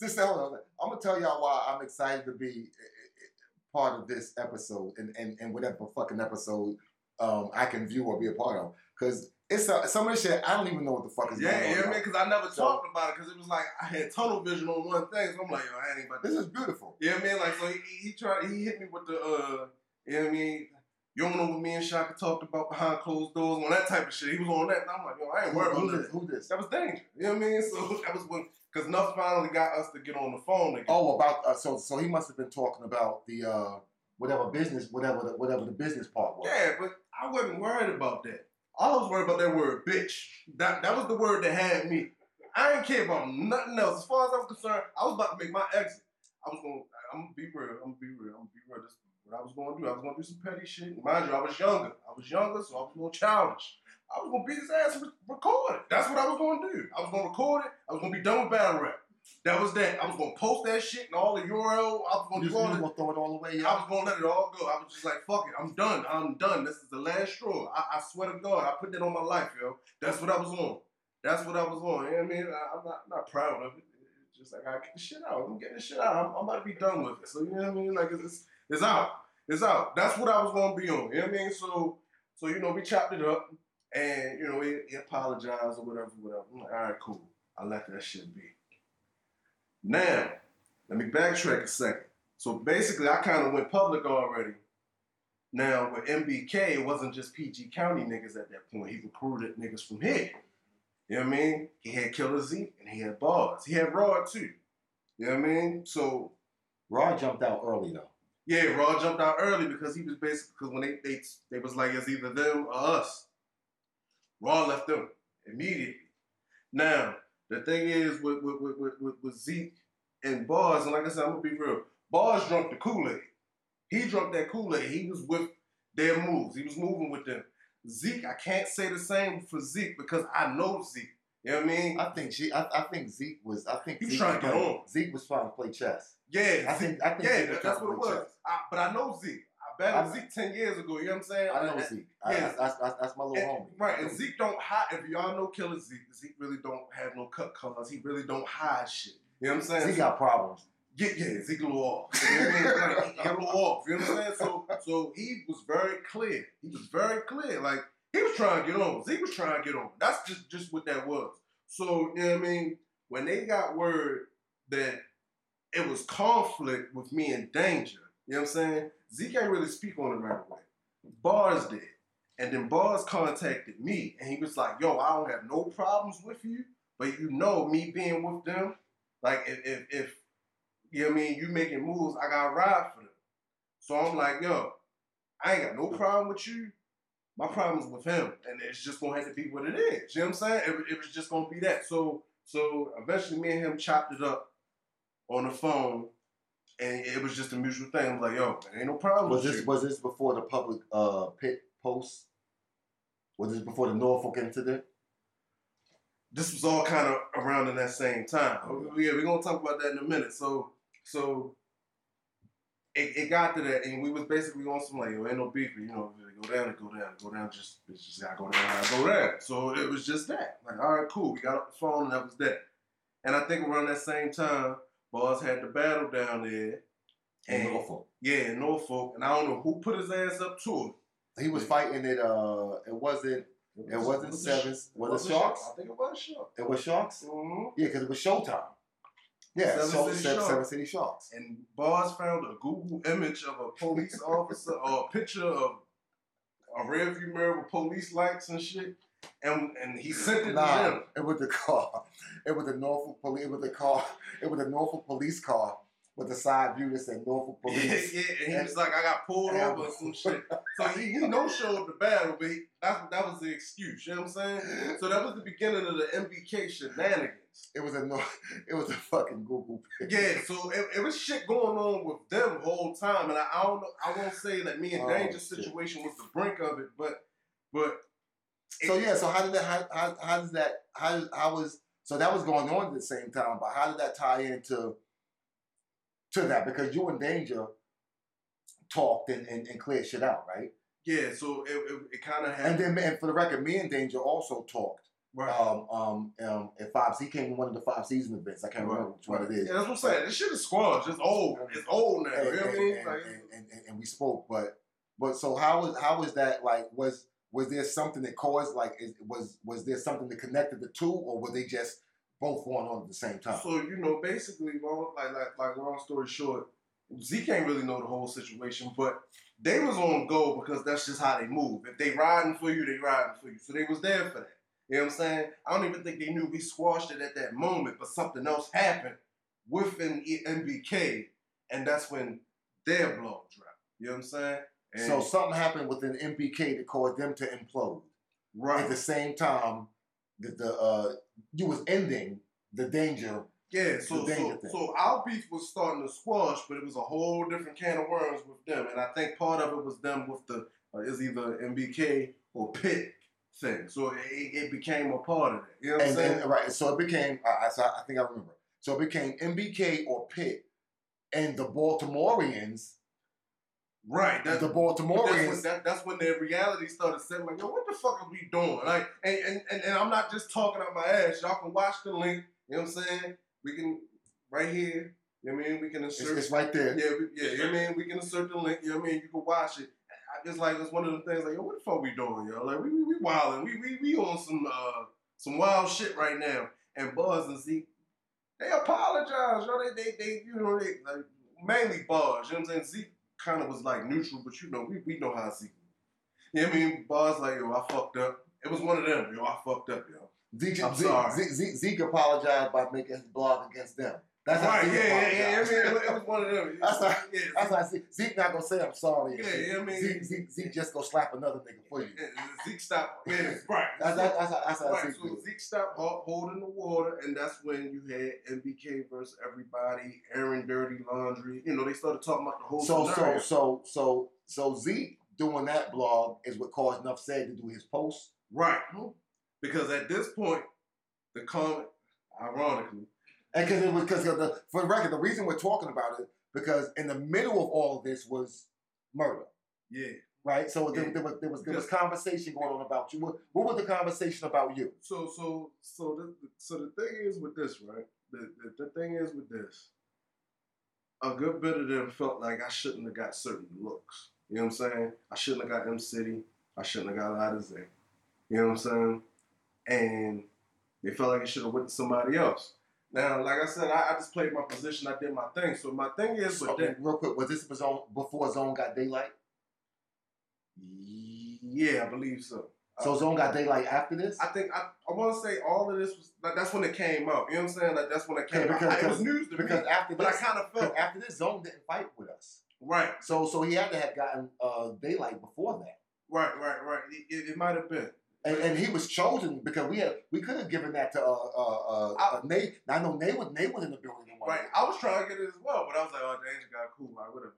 Speaker 2: just <laughs> <laughs> hold on. I'm gonna tell y'all why I'm excited to be eh, eh, part of this episode and, and, and whatever fucking episode um, I can view or be a part of. Because it's a, some of this shit I don't even know what the fuck is
Speaker 3: yeah,
Speaker 2: going on.
Speaker 3: yeah,
Speaker 2: y'all.
Speaker 3: man. Because I never
Speaker 2: So-
Speaker 3: talked about it because it was like I had tunnel vision on one thing. So I'm like, yo, I ain't about to.
Speaker 2: This is beautiful.
Speaker 3: Yeah, man. Like, so he, he tried. He hit me with the. uh You know what I mean? You don't know what me and Shaka talked about behind closed doors on that type of shit. He was on that, and I'm like, yo, I ain't worried
Speaker 2: who,
Speaker 3: about
Speaker 2: this, who this?
Speaker 3: That was Danja. You know what I mean? <laughs> So that was when because Nuff finally got us to get on the phone again.
Speaker 2: Oh, about uh, so so he must have been talking about the uh, whatever business, whatever the, whatever the business part was.
Speaker 3: Yeah, but I wasn't worried about that. I was worried about that word, bitch. That that was the word that had me. I didn't care about nothing else. As far as I was concerned, I was about to make my exit. I was gonna, I'm gonna be real. I'm gonna be real. I'm gonna be real. This what I was gonna do. I was gonna do some petty shit. Mind you, I was younger. I was younger, so I was a little childish. I was gonna beat his ass and record it. That's what I was gonna do. I was gonna record it. I was gonna be done with battle rap. That was that. I was gonna post that shit and all the URL. I was gonna
Speaker 2: just,
Speaker 3: do all
Speaker 2: you gonna throw it all away,
Speaker 3: I was gonna let it all go. I was just like, fuck it, I'm done. I'm done. This is the last straw. I, I swear to God, I put that on my life, yo. That's what I was on. That's what I was on. You know what I mean? I, I'm not, not proud of it. It's just like I get the shit out. I'm getting the shit out. I'm, I'm about to be done with it. So you know what I mean? Like it's, it's out. It's out. That's what I was gonna be on. You know what I mean? So so you know we chopped it up and you know he, he apologized or whatever, whatever. I'm like, all right, cool. I let that shit be. Now, let me backtrack a second. So basically, I kind of went public already. Now, with MBK, it wasn't just PG County niggas at that point. He recruited niggas from here. You know what I mean? He had Killer Z and he had Bars. He had Rod too. You know what I mean? So,
Speaker 2: Raw jumped out early though.
Speaker 3: yeah, Rod jumped out early because he was basically, because when they, they, they was like, it's either them or us. Raw left them immediately. Now, the thing is with, with, with, with, with, Zeke and Bars, and like I said, I'm gonna be real. Bars drunk the Kool-Aid. He drunk that Kool-Aid. He was with their moves. He was moving with them. Zeke, I can't say the same for Zeke because I know Zeke. You know what I mean?
Speaker 2: I think she, I, I think Zeke was. I think
Speaker 3: He was
Speaker 2: Zeke
Speaker 3: trying to get on.
Speaker 2: Zeke was trying to play chess.
Speaker 3: Yeah,
Speaker 2: I
Speaker 3: Zeke-
Speaker 2: think. I think.
Speaker 3: yeah,
Speaker 2: Zeke was
Speaker 3: that-
Speaker 2: trying
Speaker 3: that's what it was. I, but I know Zeke. I battled
Speaker 2: I-
Speaker 3: Zeke ten years ago. You know what I'm saying?
Speaker 2: I know
Speaker 3: And-
Speaker 2: Zeke. I,
Speaker 3: yeah.
Speaker 2: that's, that's, that's, my little
Speaker 3: and-
Speaker 2: homie.
Speaker 3: Right, and Zeke don't hide. If y'all know Killer Zeke, Zeke really don't have no cut colors. He really don't hide shit. You know what I'm saying?
Speaker 2: Zeke got problems.
Speaker 3: Yeah, yeah, Zeke little off. You know what I mean? Like, he, little off. You know what I'm saying? So, so he was very clear. He was very clear. Like he was trying to get on. Zeke was trying to get on. That's just just what that was. So you know what I mean? When they got word that it was conflict with me and Danja, you know what I'm saying? Zeke ain't really speak on it right away. Bars did. And then Bars contacted me and he was like, yo, I don't have no problems with you, but you know me being with them, like if if, if you know what I mean, you making moves, I gotta ride for them. So I'm like, yo, I ain't got no problem with you. My problem's with him, and it's just gonna have to be what it is. You know what I'm saying? It, it was just gonna be that. So, so eventually, me and him chopped it up on the phone, and it was just a mutual thing. I'm like, yo, ain't no problem
Speaker 2: Was
Speaker 3: with
Speaker 2: this
Speaker 3: you.
Speaker 2: was this before the public uh pit post? Was this before the Norfolk incident?
Speaker 3: this was all kind of around in that same time. Yeah, we're gonna talk about that in a minute. So, so it, it got to that, and we was basically on some like, yo, ain't no beef, but, you know, go down, it go down, go down, just it's just gotta go down, gotta go down. So it was just that. Like, all right, cool. We got off the phone, and that was that. And I think around that same time, Bars had the battle down there.
Speaker 2: In Norfolk.
Speaker 3: yeah, in Norfolk, and I don't know who put his ass up to it.
Speaker 2: He was fighting it. Uh, it wasn't. It wasn't
Speaker 3: was
Speaker 2: Sevens.
Speaker 3: Sh-
Speaker 2: Was it Sharks?
Speaker 3: I think it was Sharks.
Speaker 2: It was Sharks.
Speaker 3: Mm-hmm.
Speaker 2: Yeah, because it was Showtime. Yeah,
Speaker 3: Seven
Speaker 2: so,
Speaker 3: City
Speaker 2: Seven, Seven City Sharks.
Speaker 3: and Bars found a Google image of a police officer or a picture of a rearview mirror with police lights and shit, and and he sent it to
Speaker 2: Nah,
Speaker 3: them.
Speaker 2: it was the car. It was the Norfolk police. It was the car. It was the Norfolk police car with the side view that said Norfolk <laughs> police.
Speaker 3: yeah, and he was like, I got pulled
Speaker 2: Yeah.
Speaker 3: over or some <laughs> shit. So he, he no showed the battle, but he, that, that was the excuse. You know what I'm saying? So that was the beginning of the MBK shenanigans.
Speaker 2: It was a no. It was a fucking Google. picture.
Speaker 3: Yeah, so it, it was shit going on with them the whole time, and I, I don't know. I won't say that me and
Speaker 2: Oh, Danja's
Speaker 3: situation was the brink of it, but but
Speaker 2: So yeah. So how did that? How, how, how does that? How how was? So that was going on at the same time. But how did that tie into to that? Because you and Danja talked and, and, and cleared shit out, right?
Speaker 3: Yeah, so it, it, it kind of
Speaker 2: And
Speaker 3: happened.
Speaker 2: then, and for the record, me and Danja also talked.
Speaker 3: right.
Speaker 2: Um, um, um, at five, he came to one of the five season events. I can't remember which one it is.
Speaker 3: Yeah, that's what I'm saying. This shit is squashed. It's old. It's old now.
Speaker 2: and,
Speaker 3: you know what I
Speaker 2: and-
Speaker 3: mean?
Speaker 2: and-
Speaker 3: Like,
Speaker 2: and- and- and- and we spoke, but but so how was how was that like was was there something that caused like was was there something that connected the two, or were they just both going on at the same time?
Speaker 3: so you know, basically, long, like like like long story short, Z can't really know the whole situation, but they was on go because that's just how they move. If they riding for you, they riding for you. So they was there for that. You know what I'm saying? I don't even think they knew we squashed it at that moment, but something else happened within MBK, and that's when their blog dropped. You know what I'm saying? And
Speaker 2: so something happened within MBK that caused them to implode.
Speaker 3: Right.
Speaker 2: at the same time that the uh, you was ending the Danja.
Speaker 3: Yeah, so
Speaker 2: Danja
Speaker 3: so, so our beef was starting to squash, but it was a whole different can of worms with them, and I think part of it was them with the uh, is either MBK or Pit thing. So it, it became a part of it. You know what I'm
Speaker 2: And
Speaker 3: saying?
Speaker 2: then right, so it became. I, I, so I think I remember. So it became MBK or Pit, and the Baltimoreans.
Speaker 3: Right. that's
Speaker 2: the
Speaker 3: But that's when,
Speaker 2: Baltimoreans.
Speaker 3: that, that's when the reality started setting like, yo, what the fuck are we doing? Like, and, and, and, and I'm not just talking out my ass. Y'all can watch the link. You know what I'm saying? We can, right here, you know what I mean? We can
Speaker 2: It's,
Speaker 3: insert.
Speaker 2: it's right there.
Speaker 3: yeah, we, yeah, you know what I mean? We can insert the link. You know what I mean? You can watch it. I just like, it's one of the things like, yo, what the fuck we doing, yo? Like, we, we, we wilding. We, we, we on some, uh, some wild shit right now. And Bars and Zeke, they apologize, yo. They, they, they, you know, they, like, mainly Bars. You know what I'm saying? Zeke kind of was like neutral, but you know, we, we know how Zeke. You know what I mean? Bars like, yo, I fucked up. It was one of them, yo. I fucked up, yo.
Speaker 2: Zeke,
Speaker 3: I'm
Speaker 2: Zeke,
Speaker 3: sorry.
Speaker 2: Zeke, Zeke, Zeke apologized by making his blog against them. That's how
Speaker 3: right,
Speaker 2: Zeke
Speaker 3: yeah, yeah, yeah. I mean, it, was one of them. <laughs>
Speaker 2: That's how-
Speaker 3: yeah,
Speaker 2: That's why Zeke, Zeke not gonna say I'm sorry.
Speaker 3: Yeah,
Speaker 2: shit.
Speaker 3: yeah, I mean-
Speaker 2: Zeke, Zeke, Zeke just gonna slap another nigga for you.
Speaker 3: Zeke stop. Yeah, <laughs> right.
Speaker 2: That's, that's, that's, how- that's how
Speaker 3: right.
Speaker 2: Zeke
Speaker 3: So
Speaker 2: do.
Speaker 3: Zeke stopped holding the water, and that's when you had MBK versus everybody, Aaron Dirty Laundry. You know, they started talking about the whole
Speaker 2: So so
Speaker 3: scenario.
Speaker 2: so so so Zeke doing that blog is what caused Enough said to do his post.
Speaker 3: right. Because at this point, the comment, ironically,
Speaker 2: And because it was because the for the record, the reason we're talking about it because in the middle of all of this was Murda,
Speaker 3: yeah.
Speaker 2: right? So there,
Speaker 3: Yeah.
Speaker 2: there was there was there was conversation going on about you. What, what was the conversation about you?
Speaker 3: So so so the so the thing is with this, right? The, the the thing is with this. A good bit of them felt like I shouldn't have got certain looks. You know what I'm saying? I shouldn't have got M City. I shouldn't have got Alizé. You know what I'm saying? And they felt like it should have went to somebody else. Now, like I said, I, I just played my position. I did my thing. So my thing is, but then,
Speaker 2: real quick, was this before Zone got daylight?
Speaker 3: yeah, I believe so.
Speaker 2: So Zone got daylight after this?
Speaker 3: I think I, I want to say all of this was like that's when it came out. You know what I'm saying? Like that's when it came
Speaker 2: Yeah,
Speaker 3: out.
Speaker 2: because-
Speaker 3: I- it was news to
Speaker 2: because
Speaker 3: me,
Speaker 2: after
Speaker 3: but I kind of felt
Speaker 2: after this, Zone didn't fight with us.
Speaker 3: right,
Speaker 2: So so he had to have gotten uh, daylight before that.
Speaker 3: right, right, right. It, it, it might have been.
Speaker 2: And, and he was chosen because we had we could have given that to uh uh, uh, uh Nate. Now I know Nate was Nate was in the building.
Speaker 3: Right. I was trying to get it as well, but I was like, oh, Danja got cool. I would have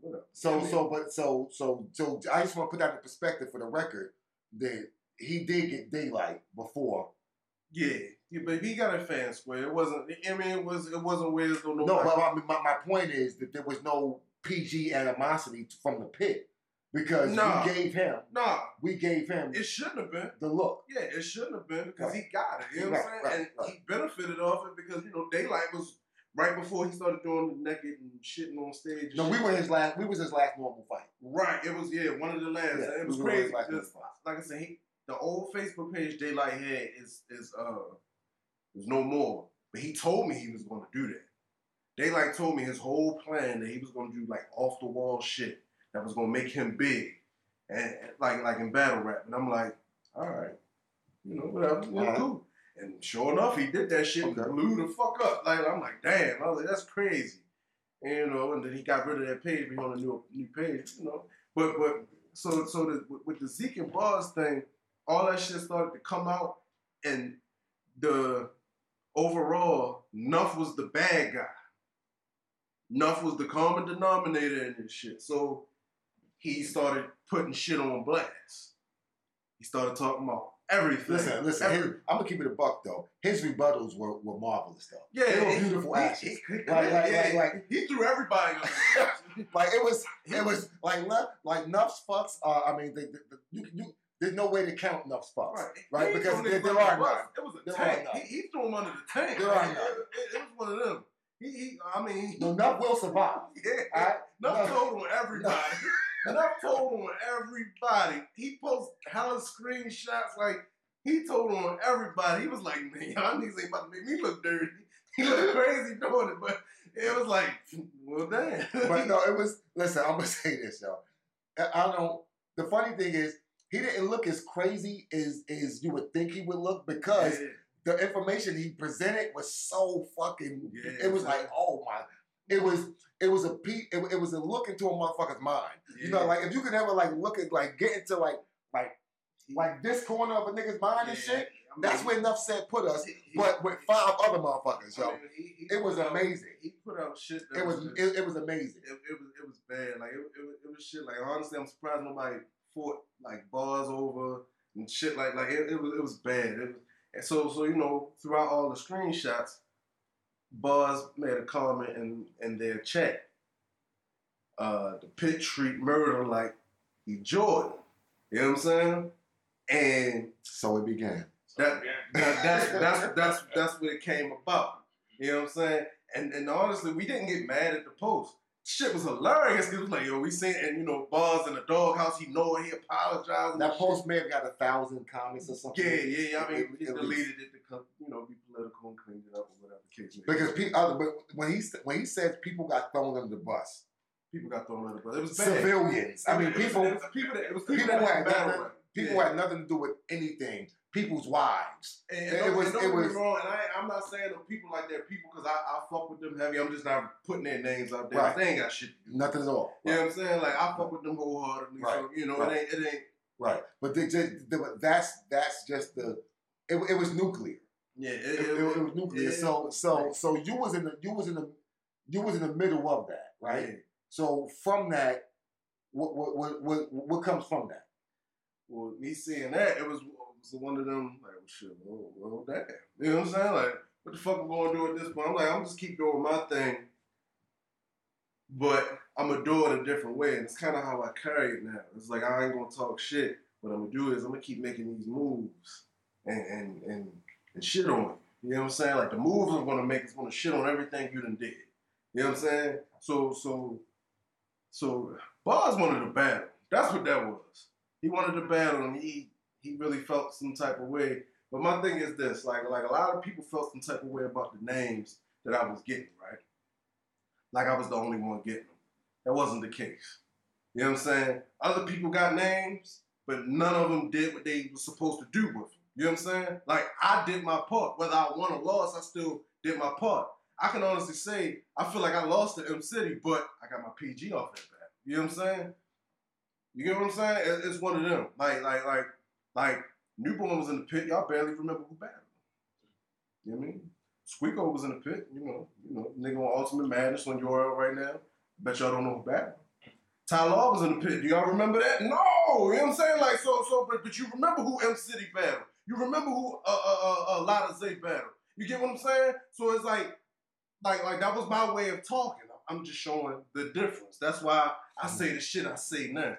Speaker 3: whatever.
Speaker 2: So
Speaker 3: You
Speaker 2: so but so so so I just want to put that in perspective for the record that he did get daylight before.
Speaker 3: yeah, yeah, but he got a fan square. It wasn't. I mean, it was. It wasn't no no.
Speaker 2: No, but my, my, my point is that there was no PG animosity from the pit because
Speaker 3: Nah.
Speaker 2: we gave him
Speaker 3: nah,
Speaker 2: we gave him
Speaker 3: it shouldn't have been.
Speaker 2: the look.
Speaker 3: Yeah, it shouldn't have been because
Speaker 2: Right.
Speaker 3: he got it. You know what I'm saying?
Speaker 2: right,
Speaker 3: and
Speaker 2: right.
Speaker 3: he benefited off it because you know Daylight was right before he started doing the naked and shitting on stage.
Speaker 2: No, we were his last. We was his last normal fight.
Speaker 3: Right. It was yeah, one of the last.
Speaker 2: Yeah,
Speaker 3: it was
Speaker 2: we
Speaker 3: crazy
Speaker 2: his last
Speaker 3: because,
Speaker 2: normal
Speaker 3: like I said, he, the old Facebook page Daylight had is is uh is no more. But he told me he was going to do that. Daylight told me his whole plan that he was going to do like off the wall shit that was to make him big, and like like in battle rap. And I'm like, all right, you know whatever, know,
Speaker 2: Alright.
Speaker 3: cool. And sure enough, he did that shit
Speaker 2: Okay.
Speaker 3: and blew the fuck up. Like I'm like, damn. I was like, that's crazy. And, you know, and then he got rid of that page. We on a new new page, you know. But but so so the, with- with the Zeke and Bars thing, all that shit started to come out, and the overall Nuff was the bad guy. Nuff was the common denominator in this shit. So he started putting shit on blast. He started talking about everything.
Speaker 2: Listen, listen.
Speaker 3: Every-
Speaker 2: his- I'm gonna keep it a buck though. His rebuttals were, were marvelous though.
Speaker 3: yeah,
Speaker 2: they were beautiful
Speaker 3: he-
Speaker 2: ashes.
Speaker 3: he- he-
Speaker 2: Like- like-
Speaker 3: yeah,
Speaker 2: like- like-
Speaker 3: he threw everybody. <laughs>
Speaker 2: Like it was, it was like like Nuff's fucks. Uh, I mean, the, the, the, you, you, there's no way to count Nuff's fucks.
Speaker 3: Right,
Speaker 2: Right, because there- there are none.
Speaker 3: It was a
Speaker 2: There
Speaker 3: tank. He, he threw him under the tank.
Speaker 2: There are
Speaker 3: It-
Speaker 2: none.
Speaker 3: It, it was one of them. He, he I mean,
Speaker 2: No, Nuff will survive. <laughs>
Speaker 3: yeah.
Speaker 2: All right,
Speaker 3: Nuff
Speaker 2: Nuff-
Speaker 3: told on everybody. Nuff told on everybody. He posts hella screenshots like he told on everybody. He was like, man, y'all niggas ain't about to make me look dirty. <laughs> He looked crazy doing it, but it was like, well, damn.
Speaker 2: but no, it was. <laughs> Listen, I'm gonna <laughs> say this, y'all. I, I don't. The funny thing is, he didn't look as crazy as as you would think he would look because
Speaker 3: Yeah.
Speaker 2: the information he presented was so fucking.
Speaker 3: Yeah,
Speaker 2: it was
Speaker 3: man.
Speaker 2: like, oh my. It was. It was a pe- it, it was a look into a motherfucker's mind. You know, like if you could ever like look at like get into like like like this corner of a nigga's mind and shit.
Speaker 3: I mean,
Speaker 2: That's where enough said put us.
Speaker 3: he- he-
Speaker 2: But with five other motherfuckers,
Speaker 3: I
Speaker 2: yo,
Speaker 3: mean, he-
Speaker 2: it was
Speaker 3: out-
Speaker 2: amazing.
Speaker 3: He put out shit. That
Speaker 2: it was
Speaker 3: just-
Speaker 2: it, it was amazing.
Speaker 3: it, it was it was bad. Like it, it, was- it was shit. Like honestly, I'm surprised nobody fought like bars over and shit. Like like it, it was it was bad. It was, and so so you know throughout all the screenshots, bars made a comment in in their chat. Uh, the pit treat Murda like he Jordan. You know what I'm saying? And
Speaker 2: So it began.
Speaker 3: that, that that's that's that's that's what it came about. You know what I'm saying? And and honestly, we didn't get mad at the post. Shit was hilarious because it was like, yo, we seen and you know, Bars in the doghouse. He know it. He apologized. and
Speaker 2: That
Speaker 3: shit.
Speaker 2: post may have got a thousand comments or something.
Speaker 3: Yeah, yeah, yeah. I mean,
Speaker 2: It-
Speaker 3: he
Speaker 2: it was-
Speaker 3: deleted it to you know, be political and cleaned it up or whatever the case may be.
Speaker 2: because pe- other, but when he when he says people got thrown under the bus,
Speaker 3: people got thrown under the bus. It was bad.
Speaker 2: civilians. I mean,
Speaker 3: It
Speaker 2: people
Speaker 3: It was people that it was people,
Speaker 2: people
Speaker 3: that
Speaker 2: had nothing. people
Speaker 3: Yeah.
Speaker 2: had nothing to do with anything. People's wives.
Speaker 3: And,
Speaker 2: It
Speaker 3: and don't,
Speaker 2: was-
Speaker 3: and
Speaker 2: it was-
Speaker 3: wrong, and I, I'm not saying that people like that people because I, I fuck with them heavy. I'm just not putting their names out there.
Speaker 2: Right.
Speaker 3: They ain't got shit.
Speaker 2: Nothing at all.
Speaker 3: You know what I'm saying? Like I fuck with them wholeheartedly. So you know, it ain't it ain't.
Speaker 2: Right. But they just, they, that's that's just the. It, it was nuclear.
Speaker 3: Yeah,
Speaker 2: It, it, it was nuclear.
Speaker 3: yeah.
Speaker 2: So so so you was in the you was in the you was in the middle of that, right?
Speaker 3: Yeah.
Speaker 2: So from that, what what what what, what comes from that?
Speaker 3: Well, me seeing that, it was, it was one of them like, well, shit, well, well, damn. You know what I'm saying? Like, what the fuck am I gonna do at this point? I'm like, I'm just keep doing my thing, but I'm gonna do it a different way, and it's kind of how I carry it now. It's like I ain't gonna talk shit. What I'm gonna do is I'm gonna keep making these moves and and and, and shit on you. You know what I'm saying? Like the moves I'm gonna make is gonna shit on everything you done did. You know what I'm saying? So so so Bars wanted to battle. That's what that was. He wanted to battle, and he he really felt some type of way. But my thing is this: like like a lot of people felt some type of way about the names that I was getting, right? Like I was the only one getting them. That wasn't the case. You know what I'm saying? Other people got names, but none of them did what they were supposed to do with them. You know what I'm saying? Like I did my part. Whether I won or lost, I still did my part. I can honestly say I feel like I lost to M City, but I got my PG off that bat. You know what I'm saying? You get what I'm saying? It's one of them. Like, like, like, like, Newborn was in the pit. Y'all barely remember who battled. You know what I mean? Squeako was in the pit. You know, you know, nigga on Ultimate Madness on URL right now. Bet y'all don't know who battled. Ty Law was in the pit. Do y'all remember that? No. You know what I'm saying? Like, so, so, but, but you remember who M City battled. You remember who uh, uh, uh, uh, Lotta Zay battled. You get what I'm saying? So it's like, like, like that was my way of talking. I'm just showing the difference. That's why I say the shit I say now.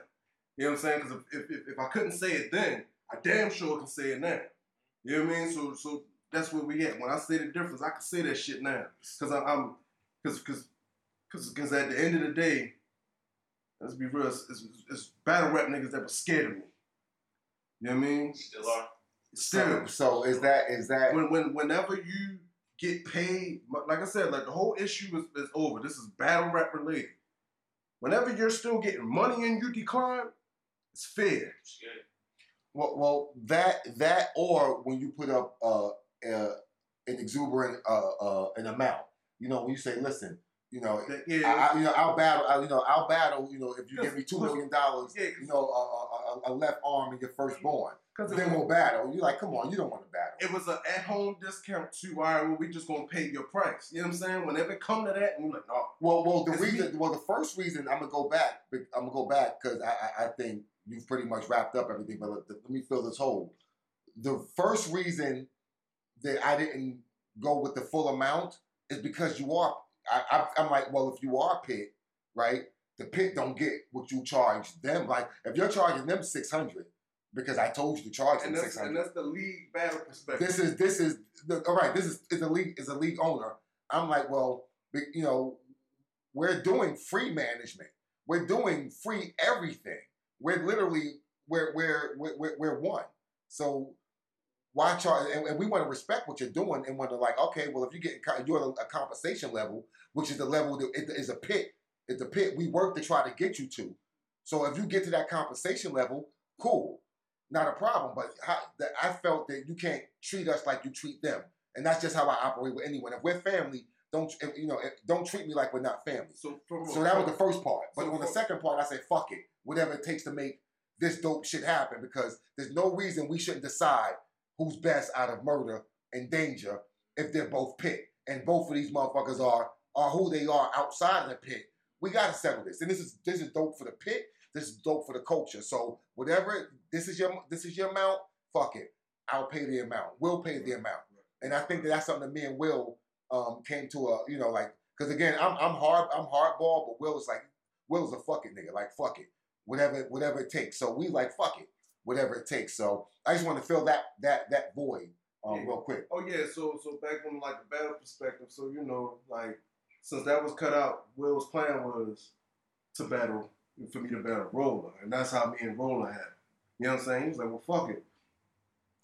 Speaker 3: You know what I'm saying? Because if, if, if I couldn't say it then, I damn sure can say it now. You know what I mean? So so that's where we at. When I say the difference, I can say that shit now. Because I'm, because because because at the end of the day, let's be real, it's, it's, it's battle rap niggas that were scared of me. You know what I mean?
Speaker 4: Still are.
Speaker 3: Still,
Speaker 2: So, so is that is that
Speaker 3: when, when whenever you get paid, like I said, like the whole issue is, is over. This is battle rap related. Whenever you're still getting money and you decline, it's fair.
Speaker 4: Shit.
Speaker 2: well, well that that or when you put up uh, uh an exuberant uh, uh an amount, you know, when you say, listen, you know,
Speaker 3: yeah,
Speaker 2: I, I, you know, I'll battle. I, you know, I'll battle. You know, if you give me two million dollars,
Speaker 3: yeah,
Speaker 2: you know, a, a, a, a left arm and your firstborn,
Speaker 3: because it,
Speaker 2: then
Speaker 3: was-
Speaker 2: we'll battle. You're like, come on, you don't want to battle.
Speaker 3: it was an at-home discount too. All right, well, we just gonna pay your price. You know what I'm saying? Whenever it come to that, and you're like, no,
Speaker 2: Well, well, the
Speaker 3: It's
Speaker 2: reason, well, the first reason I'm gonna go back, I'm gonna go back because I, I, I think you've pretty much wrapped up everything. But let, let me fill this hole. The first reason that I didn't go with the full amount is because you are. I, I, I'm like, well, if you are pit, right? The pit don't get what you charge them. Like, if you're charging them six hundred, because I told you to charge them
Speaker 3: and
Speaker 2: six
Speaker 3: that's and that's the league battle perspective.
Speaker 2: This is this is the, all right. This is is a league is a league owner. I'm like, well, you know, we're doing free management. We're doing free everything. We're literally we're we're we're, we're, we're one. So why charge? And, and we want to respect what you're doing and want to like, okay, well, if you get you're at a compensation level, which is the level that it is a pit. It's a pit we work to try to get you to. So if you get to that compensation level, cool, not a problem. But how, that I felt that you can't treat us like you treat them, and that's just how I operate with anyone. If we're family, don't if, you know? Don't treat me like we're not family.
Speaker 3: so
Speaker 2: So that was the first part. But
Speaker 3: So
Speaker 2: on the second part, I said, fuck it. Whatever it takes to make this dope shit happen because there's no reason we shouldn't decide who's best out of Murda and Danja if they're both pit. And both of these motherfuckers are are who they are outside of the pit. We gotta settle this. And this is this is dope for the pit. This is dope for the culture. So whatever this is your this is your amount, fuck it. I'll pay the amount. We'll pay the amount. And I think that that's something that me and Will um, came to a, you know, like, because again, I'm I'm hard, I'm hardball, but Will is like, Will is a fuck it nigga, like fuck it, whatever whatever it takes. So we like fuck it, whatever it takes. So I just want to fill that that that void um,
Speaker 3: Yeah.
Speaker 2: real quick.
Speaker 3: Oh yeah, so so back from like the battle perspective, so you know, like since that was cut out, Will's plan was to battle for me to battle Roller, and that's how me and Roller had. it. You know what I'm saying? He was like, well, fuck it.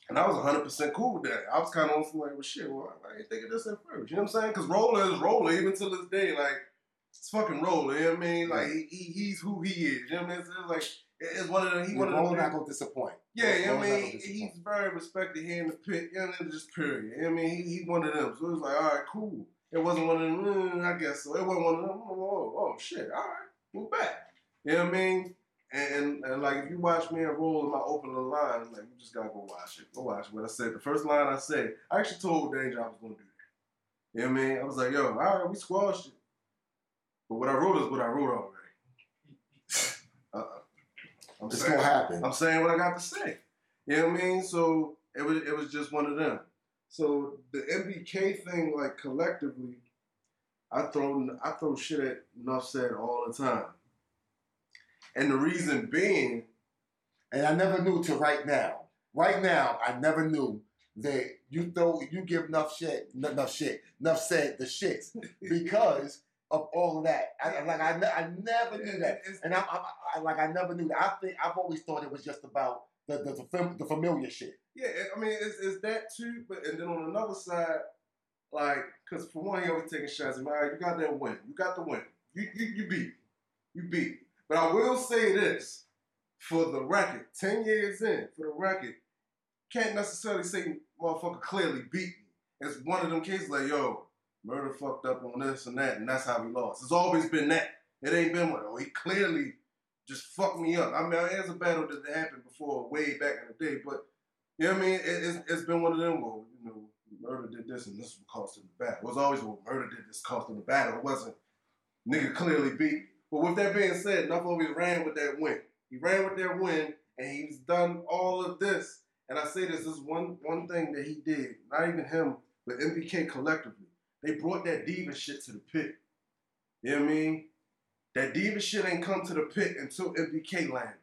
Speaker 3: And I was 100% cool with that. I was kind of on some like, well, shit, well, I didn't this at first. You know what I'm saying? Because Roller is Roller, even to this day. Like, it's fucking Roller. You know what I mean? Like, he, he, he's who he is. You know what I mean? It's like, it's one of the, he
Speaker 2: He
Speaker 3: one of
Speaker 2: will
Speaker 3: the
Speaker 2: not gonna disappoint.
Speaker 3: yeah, you know what I mean? He's very respected here in the pit, you know, and just period. You know what I mean? He, he's one of them. So it was like, all right, cool. It wasn't one of them, mm, I guess so. It wasn't one of them, oh, oh, shit, all right, we're back. You know what I mean? And, and, like, if you watch me and roll in my opening line, like, you just gotta go watch it. Go watch what I said. The first line I said, I actually told Danja I was gonna do that. You know what I mean? I was like, yo, all right, we squashed it. But what I wrote is what I wrote already. <laughs> uh-uh. I'm
Speaker 2: It's
Speaker 3: saying-
Speaker 2: gonna happen.
Speaker 3: I'm saying what I got to say. You know what I mean? So it was it was just one of them. So the MBK thing, like collectively, I throw I throw shit at Nuff said all the time. And the reason being,
Speaker 2: And I never knew till right now. Right now, I never knew that you throw you give enough shit, enough shit, enough said the shits <laughs> because of all of that. I, like I, I never knew that, and I, I, I like I never knew that. I think I've always thought it was just about the the, the, fam- the familiar shit.
Speaker 3: Yeah, I mean, it's, it's that too. But and then on another side, like, because for one, he always taking shots. Man, you got that win. You got the win. You you you beat. You beat. But I will say this for the record: ten years in, for the record, can't necessarily say motherfucker clearly beat me. It's one of them cases like, yo, Murda fucked up on this and that, and that's how we lost. It's always been that. It ain't been one. Oh, he clearly just fucked me up. I mean, it's a battle that happened before, way back in the day, but you know what I mean? It, it's, it's been one of them. Well, you know, Murda did this and this what cost him the battle. It was always well, Murda did this cost him the battle. It wasn't nigga clearly beat. But with that being said, Nuff always ran with that win. He ran with that win, and he's done all of this. And I say this, this is one one thing that he did. Not even him, but MBK collectively. They brought that diva shit to the pit. You know what I mean? That diva shit ain't come to the pit until MBK landed.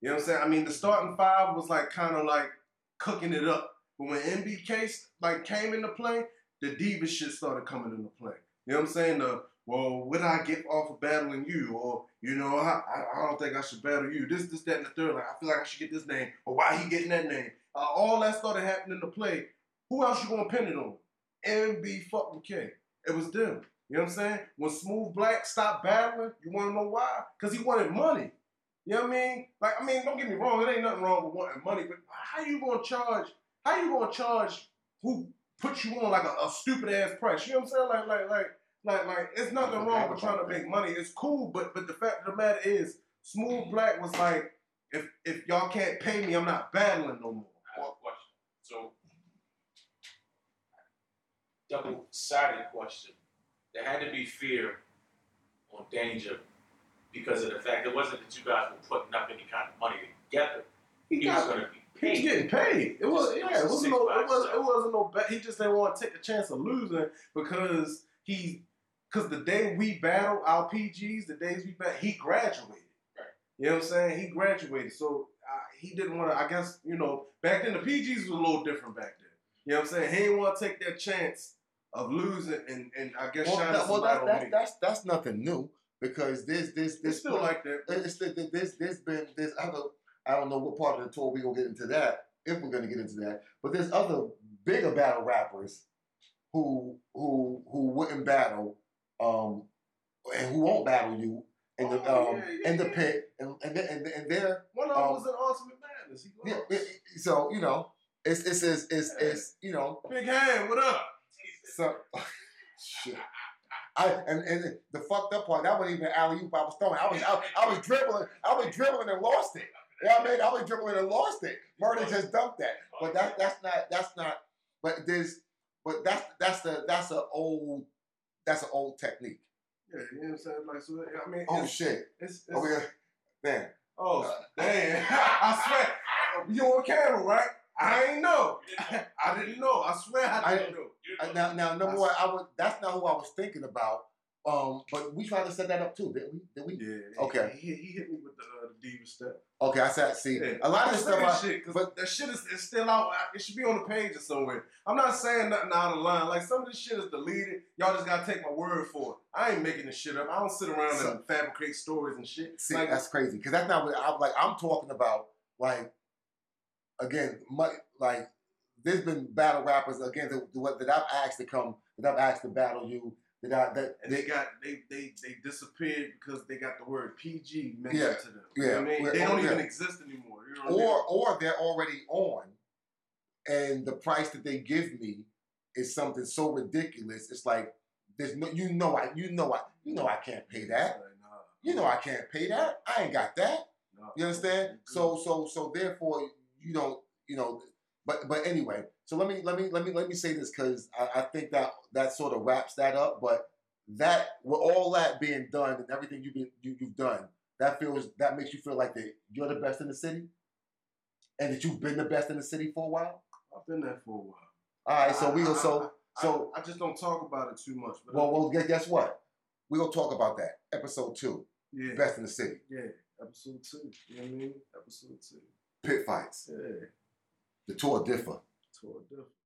Speaker 3: You know what I'm saying? I mean, the starting five was like kind of like cooking it up. But when MBK like came into play, the diva shit started coming into play. You know what I'm saying? The well, did I get off of battling you? Or you know, I, I, don't think I should battle you. This, this, that, and the third. Like I feel like I should get this name. Or why he getting that name? Uh, all that started happening to play. Who else you gonna pin it on? MB fucking K. It was them. You know what I'm saying? When Smooth Black stopped battling, you want to know why? Because he wanted money. You know what I mean? Like, I mean, don't get me wrong. It ain't nothing wrong with wanting money, but how you gonna charge? How you gonna charge who put you on like a, a stupid ass price? You know what I'm saying? Like, like, like, like, like. It's nothing wrong with trying to make money. It's cool, but but the fact of the matter is, Smooth Black was like, if if y'all can't pay me, I'm not battling no more.
Speaker 4: I have a question. So, double-sided question. There had to be fear or danger because of the fact it wasn't that you guys were putting up any kind of money together.
Speaker 3: He
Speaker 4: He was
Speaker 3: got
Speaker 4: going to be Paid.
Speaker 3: He's getting paid. It was yeah, it wasn't no. It was it wasn't no bet. He just didn't want to take the chance of losing because he. Because the day we battle our PGs, the days we battle, he graduated.
Speaker 4: Right.
Speaker 3: You know what I'm saying? He graduated, so uh, he didn't want to. I guess you know back then the PGs was a little different back then. You know what I'm saying? He didn't want to take that chance of losing, and and I guess
Speaker 2: Well,
Speaker 3: shine
Speaker 2: that- well that,
Speaker 3: on
Speaker 2: that's that's that's nothing new because this this this
Speaker 3: still like that.
Speaker 2: it's the, this this been this other I don't know what part of the tour we gonna get into that if we're gonna get into that, but there's other bigger battle rappers who who who wouldn't battle um and who won't battle you in the
Speaker 3: Oh,
Speaker 2: um
Speaker 3: yeah, yeah,
Speaker 2: in the pit and and and, and they're
Speaker 3: One of them
Speaker 2: um,
Speaker 3: was an ultimate madness. He
Speaker 2: yeah, it- so you know it's it's it's it's, it's you know
Speaker 3: Big hand, what up?
Speaker 2: so shit. <laughs> I and, and the fucked up part that wasn't even alley oop I was throwing. I was I, I was dribbling. I was dribbling and lost it. Yeah, I mean, I was dribbling and lost it. Murda just dumped that. But that that's not that's not. But there's but that's that's the that's an old that's an old technique.
Speaker 3: Yeah, you know what I'm saying? Like, so I mean,
Speaker 2: Oh
Speaker 3: it's,
Speaker 2: shit!
Speaker 3: It's, it's,
Speaker 2: Oh, got, man.
Speaker 3: oh damn! <laughs> I swear, you on camera, right? I ain't know.
Speaker 4: You didn't know.
Speaker 3: I didn't know. I swear I
Speaker 2: I-
Speaker 3: didn't know.
Speaker 2: Uh,
Speaker 4: didn't know.
Speaker 2: now, now, number one, I was that's not who I was thinking about. Um, but we tried to set that up too, didn't we? Did we?
Speaker 3: Yeah.
Speaker 2: Okay.
Speaker 3: He, he hit me with the uh, the diva step.
Speaker 2: Okay, I said, see,
Speaker 3: Yeah.
Speaker 2: a lot of this stuff. I,
Speaker 3: shit,
Speaker 2: but-
Speaker 3: that shit is, is still out. It should be on the page or somewhere. I'm not saying nothing out of line. Like some of this shit is deleted. Y'all just gotta take my word for it. I ain't making this shit up. I don't sit around
Speaker 2: So-
Speaker 3: and fabricate stories and shit.
Speaker 2: See,
Speaker 3: like,
Speaker 2: that's crazy because that's not what I'm like. I'm talking about like again, my, like there's been battle rappers again that, that that I've asked to come, that I've asked to battle you, that I that
Speaker 3: and they got they they they disappeared because they got the word PG mentioned
Speaker 2: Yeah,
Speaker 3: to them. You
Speaker 2: yeah,
Speaker 3: I mean? They don't
Speaker 2: yeah.
Speaker 3: even exist anymore. You know what I mean?
Speaker 2: or or they're already on, and the price that they give me is something so ridiculous. It's like there's no, you know, I you know I you know I can't pay that. You know I can't pay that. I ain't got that. You understand? So so so therefore you don't you know but but anyway, so let me let me let me let me say this because I, I think that that sort of wraps that up. But that with all that being done and everything you've been, you, you've done, that feels that makes you feel like that you're the best in the city, and that you've been the best in the city for a while.
Speaker 3: I've been there for a while.
Speaker 2: All right, so we
Speaker 3: I-
Speaker 2: so
Speaker 3: I-
Speaker 2: so
Speaker 3: I, I just don't talk about it too much. But
Speaker 2: well well guess what? We gonna talk about that episode two,
Speaker 3: yeah,
Speaker 2: best in the city,
Speaker 3: yeah, episode two. You know what I mean? Episode two.
Speaker 2: pit fights,
Speaker 3: Yeah,
Speaker 2: the tour differ.
Speaker 3: Tour different.